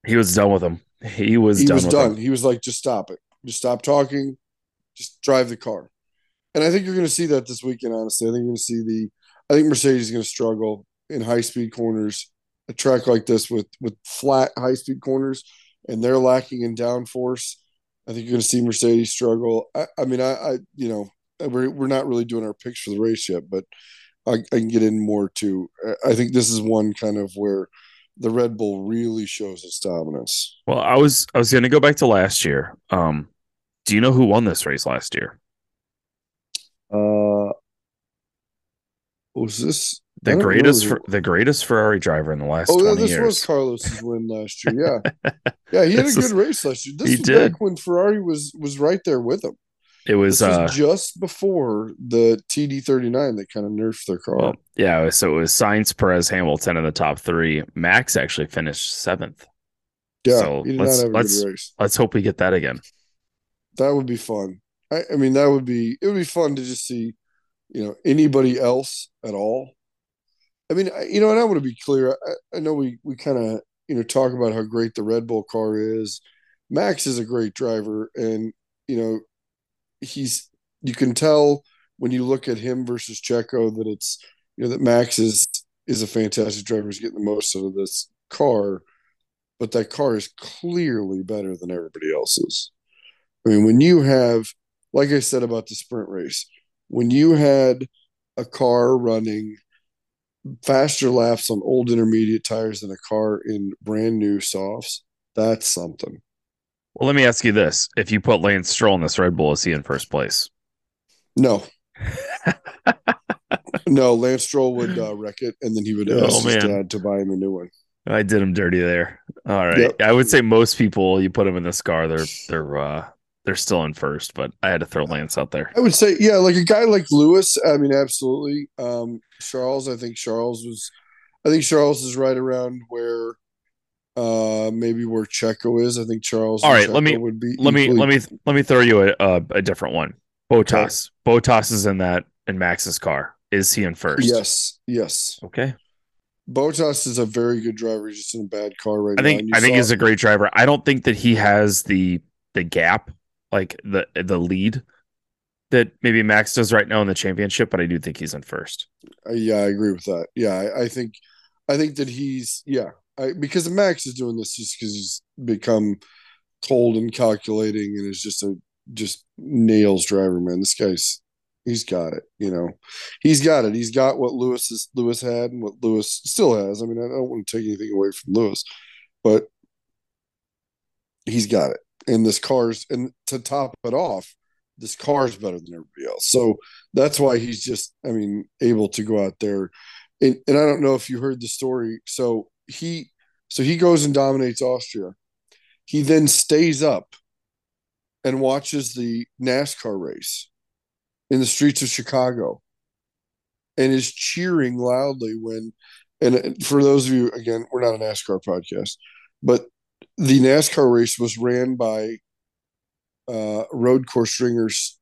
He was done with him. He was he done was done. Him. He was like, "Just stop it. Just stop talking. Just drive the car." And I think you're going to see that this weekend. Honestly, I think you're going to see the. I think Mercedes is going to struggle in high speed corners a track like this with with flat high speed corners and they're lacking in downforce, I think you're going to see Mercedes struggle. I, I mean, I, I, you know we're we're not really doing our picks for the race yet, but I, I can get in more too. I think this is one kind of where the Red Bull really shows its dominance. Well, I was I was going to go back to last year. Um, do you know who won this race last year? Uh, was this the greatest for, the greatest Ferrari driver in the last oh, 20 this years. was Carlos's win last year. Yeah, yeah, he had a good race last year. This was did. back when Ferrari was was right there with him. It was, was uh, just before the TD39 that kind of nerfed their car. Well, yeah, so it was Sainz, Perez, Hamilton in the top three. Max actually finished seventh. Yeah, so let's let's let's hope we get that again. That would be fun. I, I mean, that would be it would be fun to just see, you know, anybody else at all I mean, you know, and I want to be clear. I, I know we we kind of you know talk about how great the Red Bull car is. Max is a great driver, and you know, he's you can tell when you look at him versus Checo that it's you know that Max is is a fantastic driver. He's getting the most out of this car, but that car is clearly better than everybody else's. I mean, when you have, like I said about the sprint race, when you had a car running faster laps on old intermediate tires than a car in brand new softs. That's something. Well, let me ask you this: If you put Lance Stroll in this Red Bull, is he in first place? No. no, Lance Stroll would uh, wreck it, and then he would ask oh, his dad to buy him a new one. I did him dirty there. All right, yep. I would say most people you put them in this car, they're they're uh, they're still in first, but I had to throw Lance out there. I would say, yeah, like a guy like Lewis. I mean, absolutely. Um, Charles, I think Charles was, I think Charles is right around where, uh, maybe where Checo is. I think Charles. All right, let me would be let equally... me let me let me throw you a a, a different one. Bottas. Okay. Bottas is in that in Max's car. Is he in first? Yes. Yes. Okay. Bottas is a very good driver. He's just in a bad car right now. I think, now. I think he's a great driver. I don't think that he has the the gap like the the lead that maybe Max does right now in the championship, but I do think he's in first. Uh, yeah, I agree with that. Yeah, I, I think I think that he's yeah, I, because Max is doing this just because he's become cold and calculating and is just a just nails driver, man. This guy's He's got it. You know, he's got it. He's got what Lewis is, Lewis had and what Lewis still has. I mean, I don't want to take anything away from Lewis, but he's got it. And this car's and to top it off, this car's better than everybody else. So that's why he's just, I mean, able to go out there. And, and I don't know if you heard the story. So he, so he goes and dominates Austria. He then stays up and watches the NASCAR race in the streets of Chicago and is cheering loudly when, and for those of you, again, we're not a NASCAR podcast, but the NASCAR race was ran by uh, road course stringers.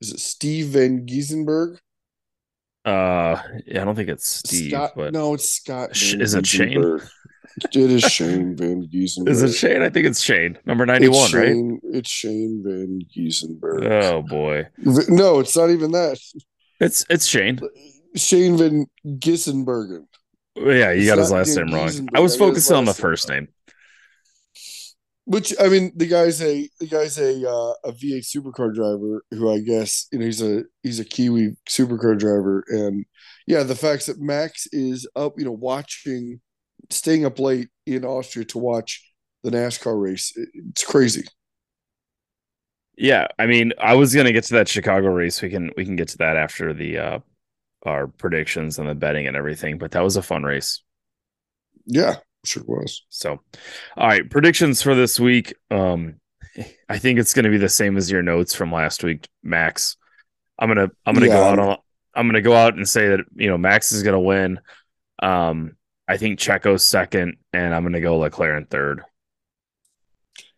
Is it Steve Van Giesenberg? Uh, yeah, I don't think it's Steve. Scott, but no, it's Scott. Sh- is it Shane? It is Shane Van Giesenberg. is it Shane? I think it's Shane, number It's ninety-one, right? Shane, It's Shane Van Giesenberg. Oh boy, no, it's not even that. it's it's Shane. Shane Van Gissenbergen. Yeah, you got his last name wrong. I was I got his focusing on the first name. Which I mean, the guy's a the guy's a uh, a V8 supercar driver who I guess you know he's a he's a Kiwi supercar driver, and yeah, the fact that Max is up, you know, watching, staying up late in Austria to watch the NASCAR race, it's crazy. Yeah, I mean, I was gonna get to that Chicago race. We can we can get to that after the uh our predictions and the betting and everything. But that was a fun race. Yeah, sure was. So, all right, predictions for this week. Um, I think it's going to be the same as your notes from last week, Max. I'm gonna I'm gonna go out on I'm gonna go out and say that you know Max is gonna win. Um, I think Checo's second, and I'm gonna go Leclerc in third.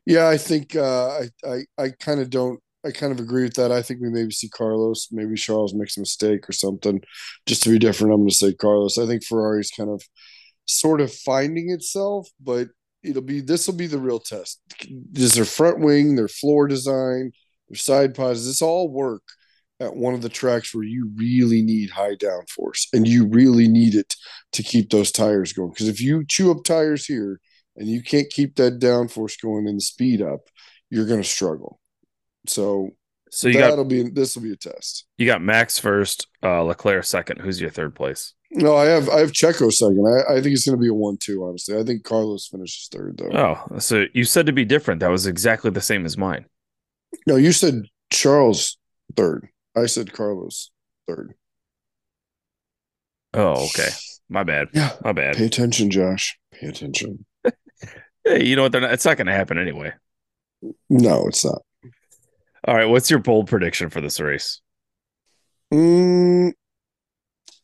Yeah, I think uh, I I I kind of don't. I kind of agree with that. I think we maybe see Carlos, maybe Charles makes a mistake or something, just to be different. I'm going to say Carlos. I think Ferrari's kind of sort of finding itself, but it'll be this will be the real test. Does their front wing, their floor design, their side pods, this all work at one of the tracks where you really need high downforce and you really need it to keep those tires going? Because if you chew up tires here and you can't keep that downforce going and the speed up, you're going to struggle. So, So you that'll be this will be a test. you got Max first, uh, Leclerc second. Who's your third place? No, I have I have Checo second. I, I think it's going to be a one-two. Honestly, I think Carlos finishes third though. Oh, so you said to be different. That was exactly the same as mine. No, you said Charles third. I said Carlos third. Oh, okay. My bad. Yeah. My bad. Pay attention, Josh. Pay attention. Hey, you know what? They're not, it's not going to happen anyway. No, it's not. All right. What's your bold prediction for this race? Mm,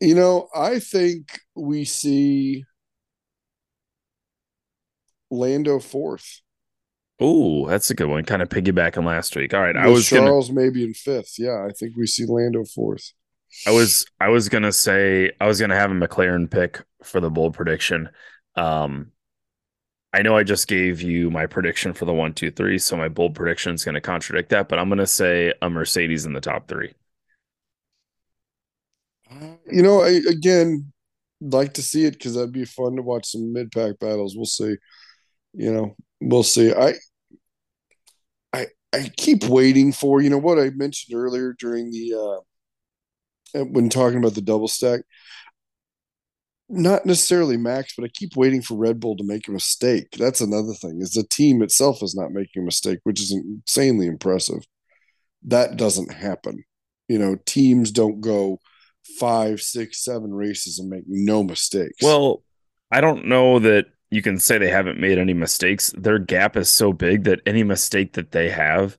you know, I think we see Lando fourth. Oh, that's a good one. Kind of piggybacking last week. All right. I With was gonna Charles maybe in fifth. Yeah, I think we see Lando fourth. I was I was gonna say I was gonna have a McLaren pick for the bold prediction. Um I know I just gave you my prediction for the one, two, three, so my bold prediction is gonna contradict that, but I'm gonna say a Mercedes in the top three. You know, I again like to see it because that'd be fun to watch some mid pack battles. We'll see. You know, we'll see. I I I keep waiting for you know what I mentioned earlier during the uh when talking about the double stack. Not necessarily Max, but I keep waiting for Red Bull to make a mistake. That's another thing. Is the team itself is not making a mistake, which is insanely impressive. That doesn't happen. You know, teams don't go five, six, seven races and make no mistakes. Well, I don't know that you can say they haven't made any mistakes. Their gap is so big that any mistake that they have,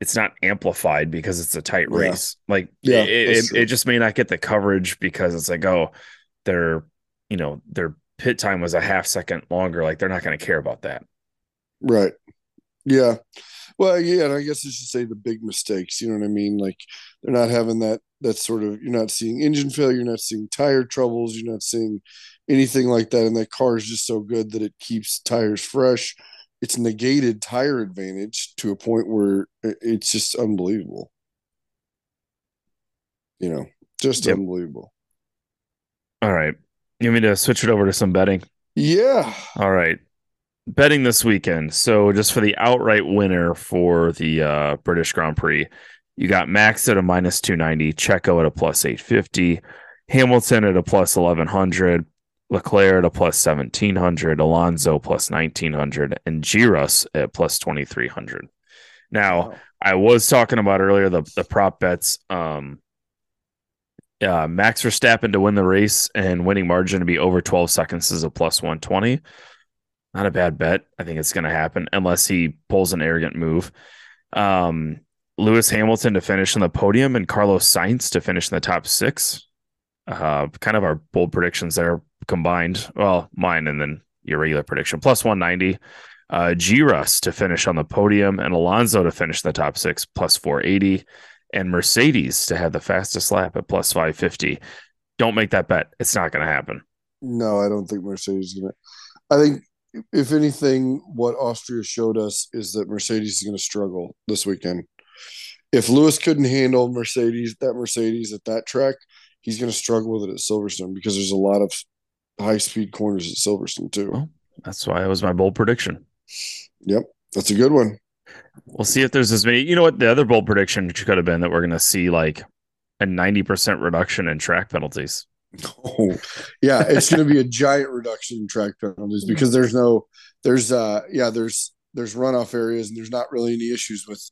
it's not amplified because it's a tight Yeah. race. Like Yeah, it, it, it just may not get the coverage because it's like, oh, their you know, their pit time was a half second longer. Like they're not going to care about that. Right. Yeah. Well, yeah, and I guess I should say the big mistakes. You know what I mean? Like they're not having that that sort of you're not seeing engine failure, you're not seeing tire troubles, you're not seeing anything like that. And that car is just so good that it keeps tires fresh. It's negated tire advantage to a point where it's just unbelievable. You know, just Yep. unbelievable. All right. You want me to switch it over to some betting? Yeah. All right. Betting this weekend. So just for the outright winner for the uh, British Grand Prix, You got Max at a minus 290, Checo at a plus 850, Hamilton at a plus 1100, Leclerc at a plus 1700, Alonso plus 1900, and G Russ at plus 2300. Now, wow. I was talking about earlier the, the prop bets. Um, uh, Max Verstappen to win the race and winning margin to be over 12 seconds is a plus 120. Not a bad bet. I think it's going to happen unless he pulls an arrogant move. Um, Lewis Hamilton to finish on the podium and Carlos Sainz to finish in the top six. Uh, kind of our bold predictions there combined. Well, mine and then your regular prediction plus 190. Uh, G Russ to finish on the podium and Alonso to finish in the top six plus 480 and Mercedes to have the fastest lap at plus 550. Don't make that bet. It's not going to happen. No, I don't think Mercedes is going to. I think, if anything, what Austria showed us is that Mercedes is going to struggle this weekend if Lewis couldn't handle Mercedes, that Mercedes at that track, he's going to struggle with it at Silverstone because there's a lot of high speed corners at Silverstone too. Well, that's why it was my bold prediction. Yep, that's a good one. We'll see if there's as many. You know what? The other bold prediction could have been that we're going to see like a 90% reduction in track penalties. Oh, yeah, it's going to be a giant reduction in track penalties because there's no, there's, uh, yeah, there's, there's runoff areas and there's not really any issues with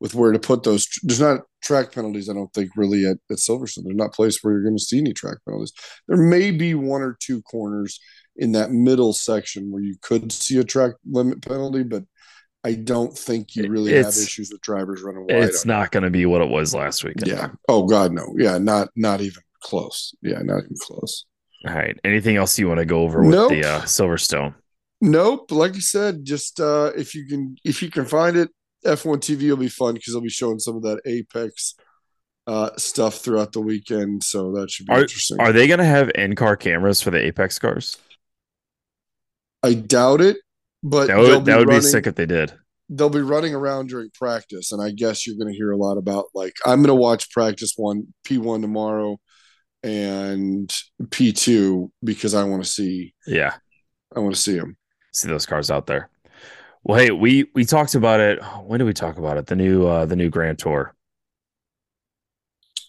with where to put those. There's not track penalties, I don't think, really at, at Silverstone. There's not a place where you're going to see any track penalties. There may be one or two corners in that middle section where you could see a track limit penalty, but I don't think you really it's, have issues with drivers running wide. It's not going to be what it was last week. Yeah. Oh God, no. Yeah, not not even close. Yeah, not even close. All right. Anything else you want to go over with nope. the uh, Silverstone? Nope. Like you said, just uh, if you can if you can find it, F1 TV will be fun because they'll be showing some of that Apex uh, stuff throughout the weekend. So that should be are, interesting. Are they going to have in car cameras for the Apex cars? I doubt it, but that would, that would running, be sick if they did. They'll be running around during practice, and I guess you're going to hear a lot about like I'm going to watch practice one P1 tomorrow and P2 because I want to see. Yeah, I want to see them. See those cars out there. Well, hey, we we talked about it. When did we talk about it? The new uh the new Grand Tour.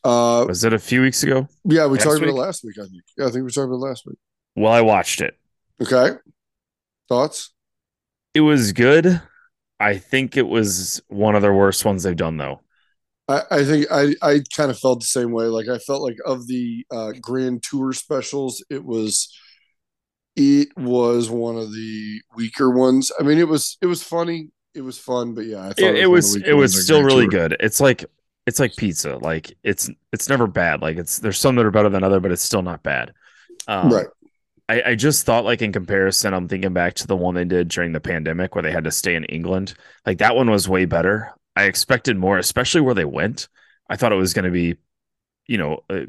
Uh, was it a few weeks ago? Yeah, we talked week? about it last week. I think. Yeah, I think we talked about it last week. Well, I watched it. Okay. Thoughts? It was good. I think it was one of their worst ones they've done, though. I, I think I, I kind of felt the same way. Like I felt like of the uh, Grand Tour specials, it was it was one of the weaker ones. I mean, it was it was funny, it was fun, but yeah, I thought it, it was it was, it was still really tour. good. It's like it's like pizza. Like it's it's never bad. Like it's there's some that are better than other, but it's still not bad. Um, right. I, I just thought like in comparison, I'm thinking back to the one they did during the pandemic where they had to stay in England. Like that one was way better. I expected more, especially where they went. I thought it was going to be, you know, a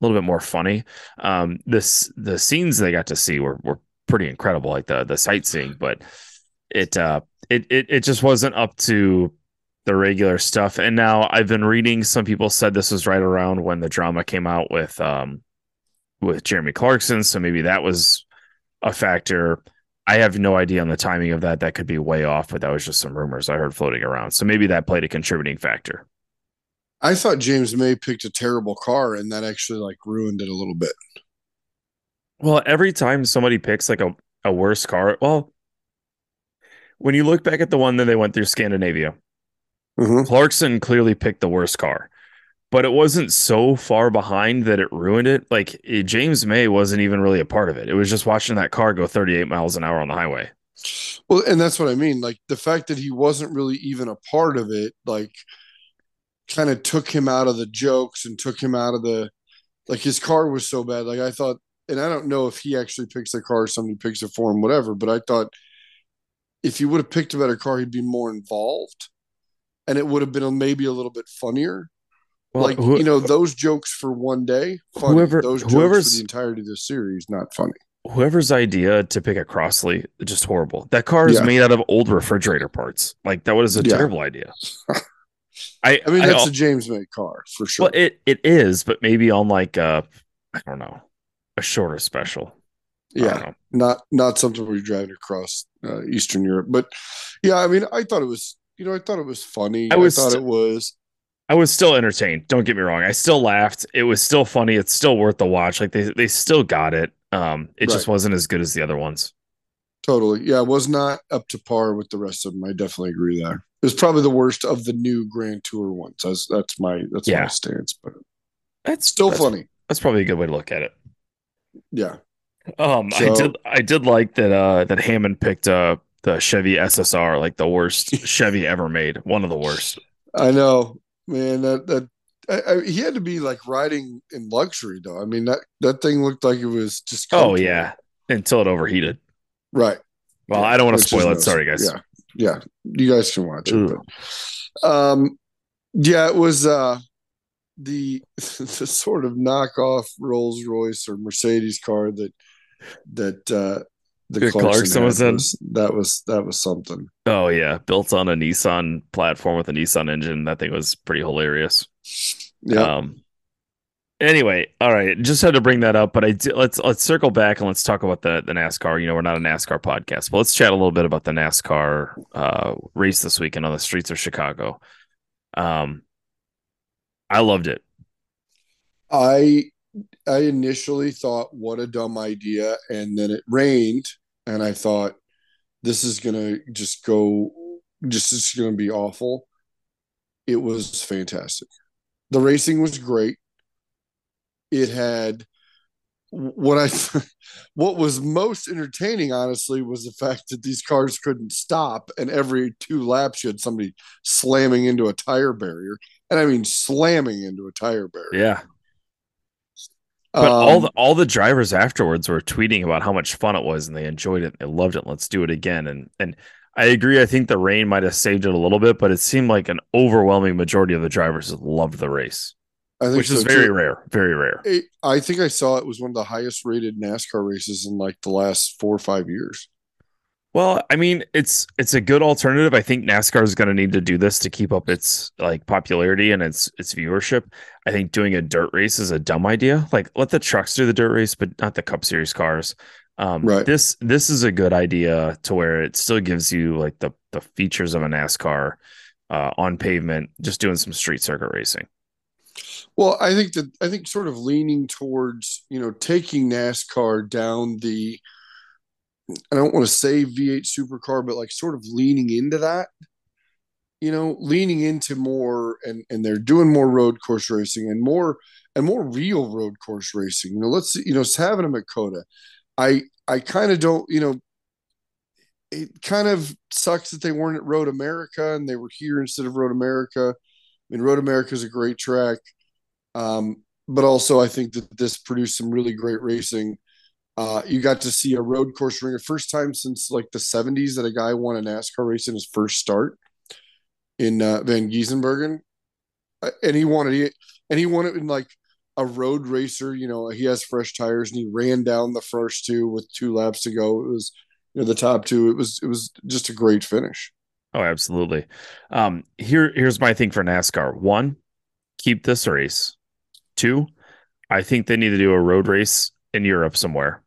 little bit more funny. Um, this the scenes they got to see were were pretty incredible, like the the sightseeing, but it uh it it it just wasn't up to the regular stuff. And now I've been reading some people said this was right around when the drama came out with um with Jeremy Clarkson, so maybe that was a factor. I have no idea on the timing of that. That could be way off, but that was just some rumors I heard floating around. So maybe that played a contributing factor. I thought James May picked a terrible car, and that actually like ruined it a little bit. Well, every time somebody picks like a, a worse car, well, when you look back at the one that they went through Scandinavia, mm-hmm. Clarkson clearly picked the worst car, but it wasn't so far behind that it ruined it. Like it, James May wasn't even really a part of it. It was just watching that car go 38 miles an hour on the highway. Well, and that's what I mean. Like the fact that he wasn't really even a part of it, like – kind of took him out of the jokes and took him out of the like his car was so bad. Like I thought, and I don't know if he actually picks the car or somebody picks it for him, whatever. But I thought if he would have picked a better car, he'd be more involved, and it would have been maybe a little bit funnier. Well, like who, you know, those jokes for one day, funny. Whoever, those jokes whoever's, for the entirety of the series, not funny. Whoever's idea to pick a Crosley, just horrible. That car is yeah. made out of old refrigerator parts. Like that was a yeah. terrible idea. I, I mean, that's I, a James May car for sure. Well, it, it is, but maybe on like a, I don't know, a shorter special. Yeah, not not something you're driving across uh, Eastern Europe, but yeah, I mean, I thought it was, you know, I thought it was funny. I, was, I thought it was. I was still entertained. Don't get me wrong. I still laughed. It was still funny. It's still worth the watch. Like they they still got it. Um, it right. just wasn't as good as the other ones. Totally. Yeah, it was not up to par with the rest of them. I definitely agree there. It was probably the worst of the new Grand Tour ones. That's that's my that's yeah. my stance. But that's still that's, funny. That's probably a good way to look at it. Yeah. Um, so, I did I did like that uh that Hammond picked uh the Chevy SSR, like the worst Chevy ever made. One of the worst. I know, man. That that I, I, he had to be like riding in luxury though. I mean that that thing looked like it was just. Oh yeah, until it overheated. Right. Well, yeah, I don't want to spoil it. Sorry, guys. Yeah, yeah. You guys can watch it. But, um, yeah, it was uh the the sort of knockoff Rolls Royce or Mercedes car that that uh the Clarkson, was in. Was, that was that was something. Oh yeah, built on a Nissan platform with a Nissan engine. That thing was pretty hilarious. Yeah. Um, anyway, all right, just had to bring that up, but I did, let's let's circle back and let's talk about the the NASCAR. You know, we're not a NASCAR podcast, but let's chat a little bit about the NASCAR uh, race this weekend on the streets of Chicago. Um, I loved it. I I initially thought, what a dumb idea, and then it rained, and I thought, this is gonna just go, just it's gonna be awful. It was fantastic. The racing was great. It had what I what was most entertaining, honestly, was the fact that these cars couldn't stop, and every two laps you had somebody slamming into a tire barrier, and I mean slamming into a tire barrier. Yeah, but um, all the all the drivers afterwards were tweeting about how much fun it was and they enjoyed it. They loved it. Let's do it again. And and I agree. I think the rain might have saved it a little bit, but it seemed like an overwhelming majority of the drivers loved the race, which so is very too. rare. Very rare. It, I think I saw it was one of the highest rated NASCAR races in like the last four or five years. Well, I mean, it's it's a good alternative. I think NASCAR is going to need to do this to keep up its like popularity and its its viewership. I think doing a dirt race is a dumb idea. Like let the trucks do the dirt race, but not the Cup Series cars. Um, right. This this is a good idea to where it still gives you like the the features of a NASCAR uh, on pavement, just doing some street circuit racing. Well, I think that I think sort of leaning towards you know taking NASCAR down the I don't want to say V8 supercar, but like sort of leaning into that, you know, leaning into more and and they're doing more road course racing and more and more real road course racing. You know, let's you know, having them at COTA. I I kind of don't, you know, it kind of sucks that they weren't at Road America and they were here instead of Road America. I mean, Road America is a great track. Um, but also I think that this produced some really great racing uh, you got to see a road course ringer first time since like the 70s that a guy won a NASCAR race in his first start in uh, Van Gisbergen, uh, and he wanted it, and he won it in like a road racer. You know, he has fresh tires, and he ran down the first two with two laps to go. It was you know the top two. It was it was just a great finish. Oh, absolutely. Um, here here's my thing for NASCAR. One, keep this race. Two, I think they need to do a road race in Europe somewhere.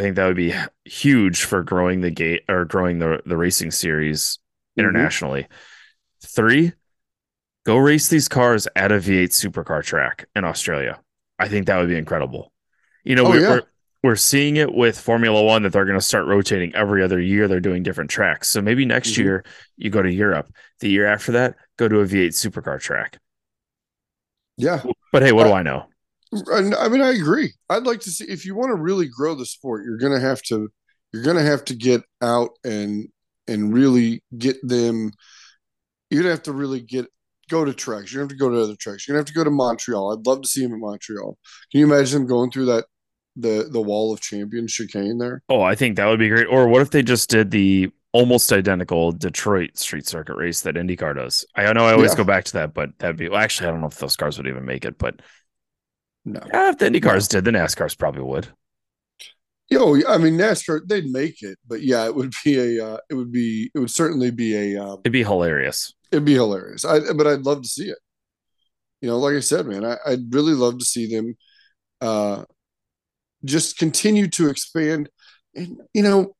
I think that would be huge for growing the gate or growing the the racing series mm-hmm. internationally. Mm-hmm. Three, go race these cars at a V8 supercar track in Australia. I think that would be incredible. You know, oh, we're, yeah. we're, we're seeing it with Formula One that they're going to start rotating every other year. They're doing different tracks. So maybe next mm-hmm. year you go to Europe. The year after that, go to a V8 supercar track. Yeah. But hey, what do I know? I mean, I agree. I'd like to see if you want to really grow the sport, you're gonna have to you're gonna have to get out and and really get them. You're gonna have to really get go to tracks. You're gonna have to go to other tracks. You're gonna have to go to Montreal. I'd love to see him in Montreal. Can you imagine him going through that the the wall of champions chicane there? Oh, I think that would be great. Or what if they just did the almost identical Detroit street circuit race that IndyCar does? I know I always yeah. go back to that, but that'd be well, actually I don't know if those cars would even make it, but no. Yeah, if the Indy cars did, the NASCARs probably would. Yo, I mean NASCAR, they'd make it, but yeah, it would be a, uh, it would be, it would certainly be a, um, it'd be hilarious. It'd be hilarious. I, but I'd love to see it. You know, like I said, man, I, I'd really love to see them, uh, just continue to expand. And you know,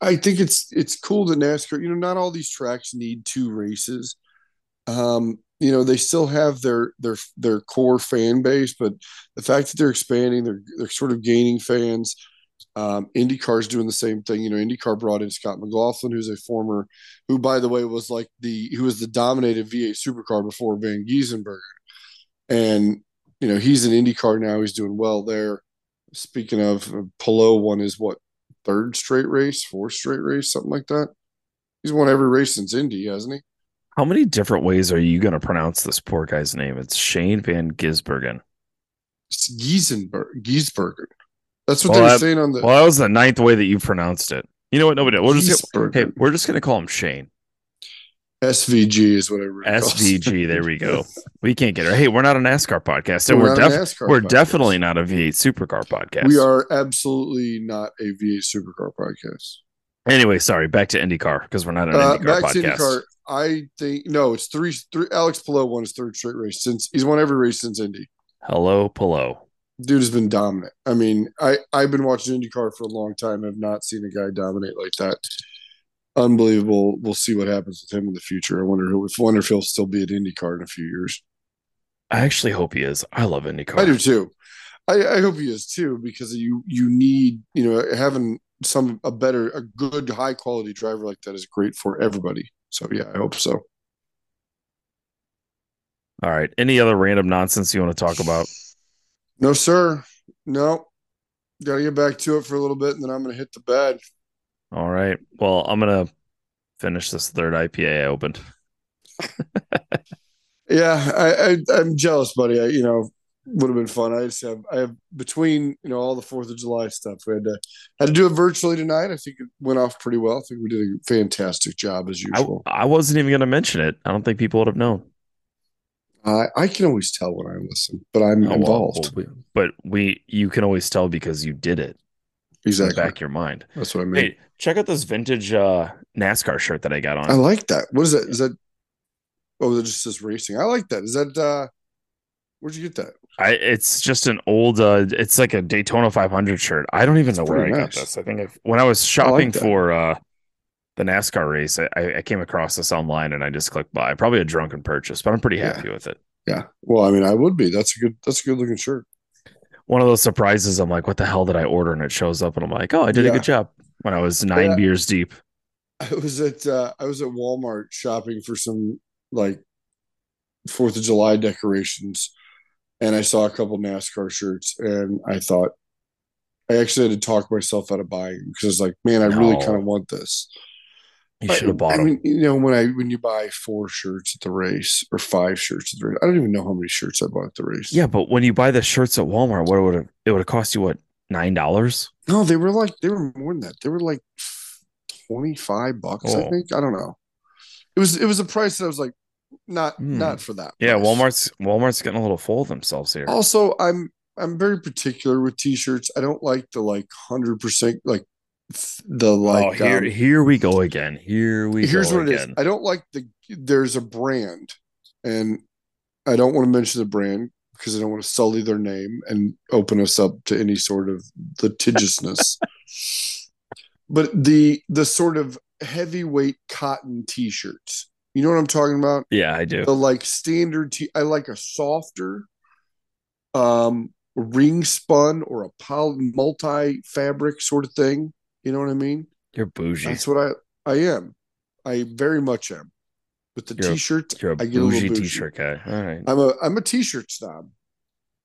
I think it's it's cool that NASCAR. You know, not all these tracks need two races. Um, you know, they still have their their their core fan base, but the fact that they're expanding, they're they're sort of gaining fans. Um, IndyCar's doing the same thing. You know, IndyCar brought in Scott McLaughlin, who's a former, who by the way was like the who was the dominated V8 supercar before Van Gisbergen, and you know he's in IndyCar now. He's doing well there. Speaking of, Palou won his what third straight race, fourth straight race, something like that. He's won every race since Indy, hasn't he? How many different ways are you going to pronounce this poor guy's name? It's Shane Van Gisbergen. It's Giesenberg, Giesbergen. That's what well, they were that, saying on the. Well, that was the ninth way that you pronounced it. You know what? Nobody. We'll just hey, we're just going to call him Shane. SVG is what I SVG. There we go. we can't get it. Hey, we're not a NASCAR podcast, and we're, we're, def- we're podcast. definitely not a V8 supercar podcast. We are absolutely not a V8 supercar podcast. Anyway, sorry. Back to IndyCar because we're not an uh, IndyCar back podcast. To IndyCar, I think no, it's three. Three. Alex Palou won his third straight race since he's won every race since Indy. Hello, Palou. Dude has been dominant. I mean, I I've been watching IndyCar for a long time. I've not seen a guy dominate like that. Unbelievable. We'll see what happens with him in the future. I wonder who. If wonder if he'll still be at IndyCar in a few years. I actually hope he is. I love IndyCar. I do too. I, I hope he is too because you you need you know having some a better a good high quality driver like that is great for everybody. So yeah, I hope so. All right. Any other random nonsense you want to talk about? No, sir. No. Got to get back to it for a little bit, and then I'm going to hit the bed. All right. Well, I'm going to finish this third IPA I opened. yeah, I, I am jealous, buddy. I, you know, would have been fun. I just have I have between you know all the Fourth of July stuff. We had to had to do it virtually tonight. I think it went off pretty well. I think we did a fantastic job as usual. I, I wasn't even going to mention it. I don't think people would have known. Uh, I can always tell when I listen, but I'm oh, involved. Well, but we, you can always tell because you did it. Exactly. back your mind. That's what I mean. Hey, check out this vintage uh, NASCAR shirt that I got on. I like that. What is that? Is that? Oh, it just says racing. I like that. Is that? uh Where'd you get that? I it's just an old uh it's like a Daytona 500 shirt. I don't even That's know where I nice. got this. I think if, when I was shopping I like for uh the NASCAR race, I, I came across this online and I just clicked buy. Probably a drunken purchase, but I'm pretty happy yeah. with it. Yeah. Well, I mean, I would be. That's a good that's a good looking shirt. One of those surprises. I'm like, what the hell did I order? And it shows up, and I'm like, oh, I did yeah. a good job. When I was nine yeah. beers deep. I was at uh, I was at Walmart shopping for some like Fourth of July decorations and I saw a couple NASCAR shirts, and I thought I actually had to talk myself out of buying because it's like, man, I no. really kind of want this. You should have bought I. I mean, you know, when I when you buy four shirts at the race or five shirts at the race, I don't even know how many shirts I bought at the race. Yeah, but when you buy the shirts at Walmart, what would it, it would have cost you? What nine dollars? No, they were like they were more than that. They were like twenty five bucks. Oh. I think I don't know. It was it was a price that I was like, not hmm. not for that. Yeah, price. Walmart's Walmart's getting a little full of themselves here. Also, I'm I'm very particular with t-shirts. I don't like the like hundred percent like the like. Oh, here um, here we go again. Here we here's what again. it is. I don't like the there's a brand, and I don't want to mention the brand because I don't want to sully their name and open us up to any sort of litigiousness. but the the sort of heavyweight cotton t-shirts you know what I'm talking about? Yeah, I do. The like standard t I like a softer um ring spun or a poly multi fabric sort of thing. You know what I mean? You're bougie. That's what I I am. I very much am. With the you're t-shirt, a, you're a I get bougie, a bougie t-shirt guy. All right. I'm a I'm a t-shirt snob.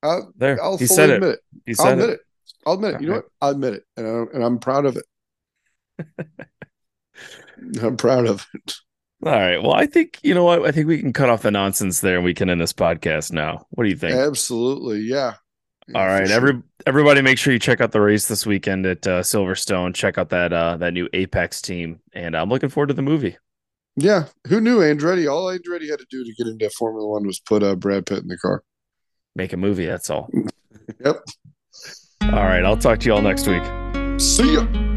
I'll, there, I'll he fully admit it. He I'll admit it. it. I'll admit it. You know what? I'll admit it, and I'm, and I'm proud of it. I'm proud of it. All right. Well, I think you know what. I think we can cut off the nonsense there, and we can end this podcast now. What do you think? Absolutely. Yeah. yeah All right. Sure. Every everybody, make sure you check out the race this weekend at uh, Silverstone. Check out that uh, that new Apex team, and I'm looking forward to the movie. Yeah. Who knew Andretti? All Andretti had to do to get into Formula One was put uh, Brad Pitt in the car. Make a movie. That's all. yep. All right. I'll talk to you all next week. See ya.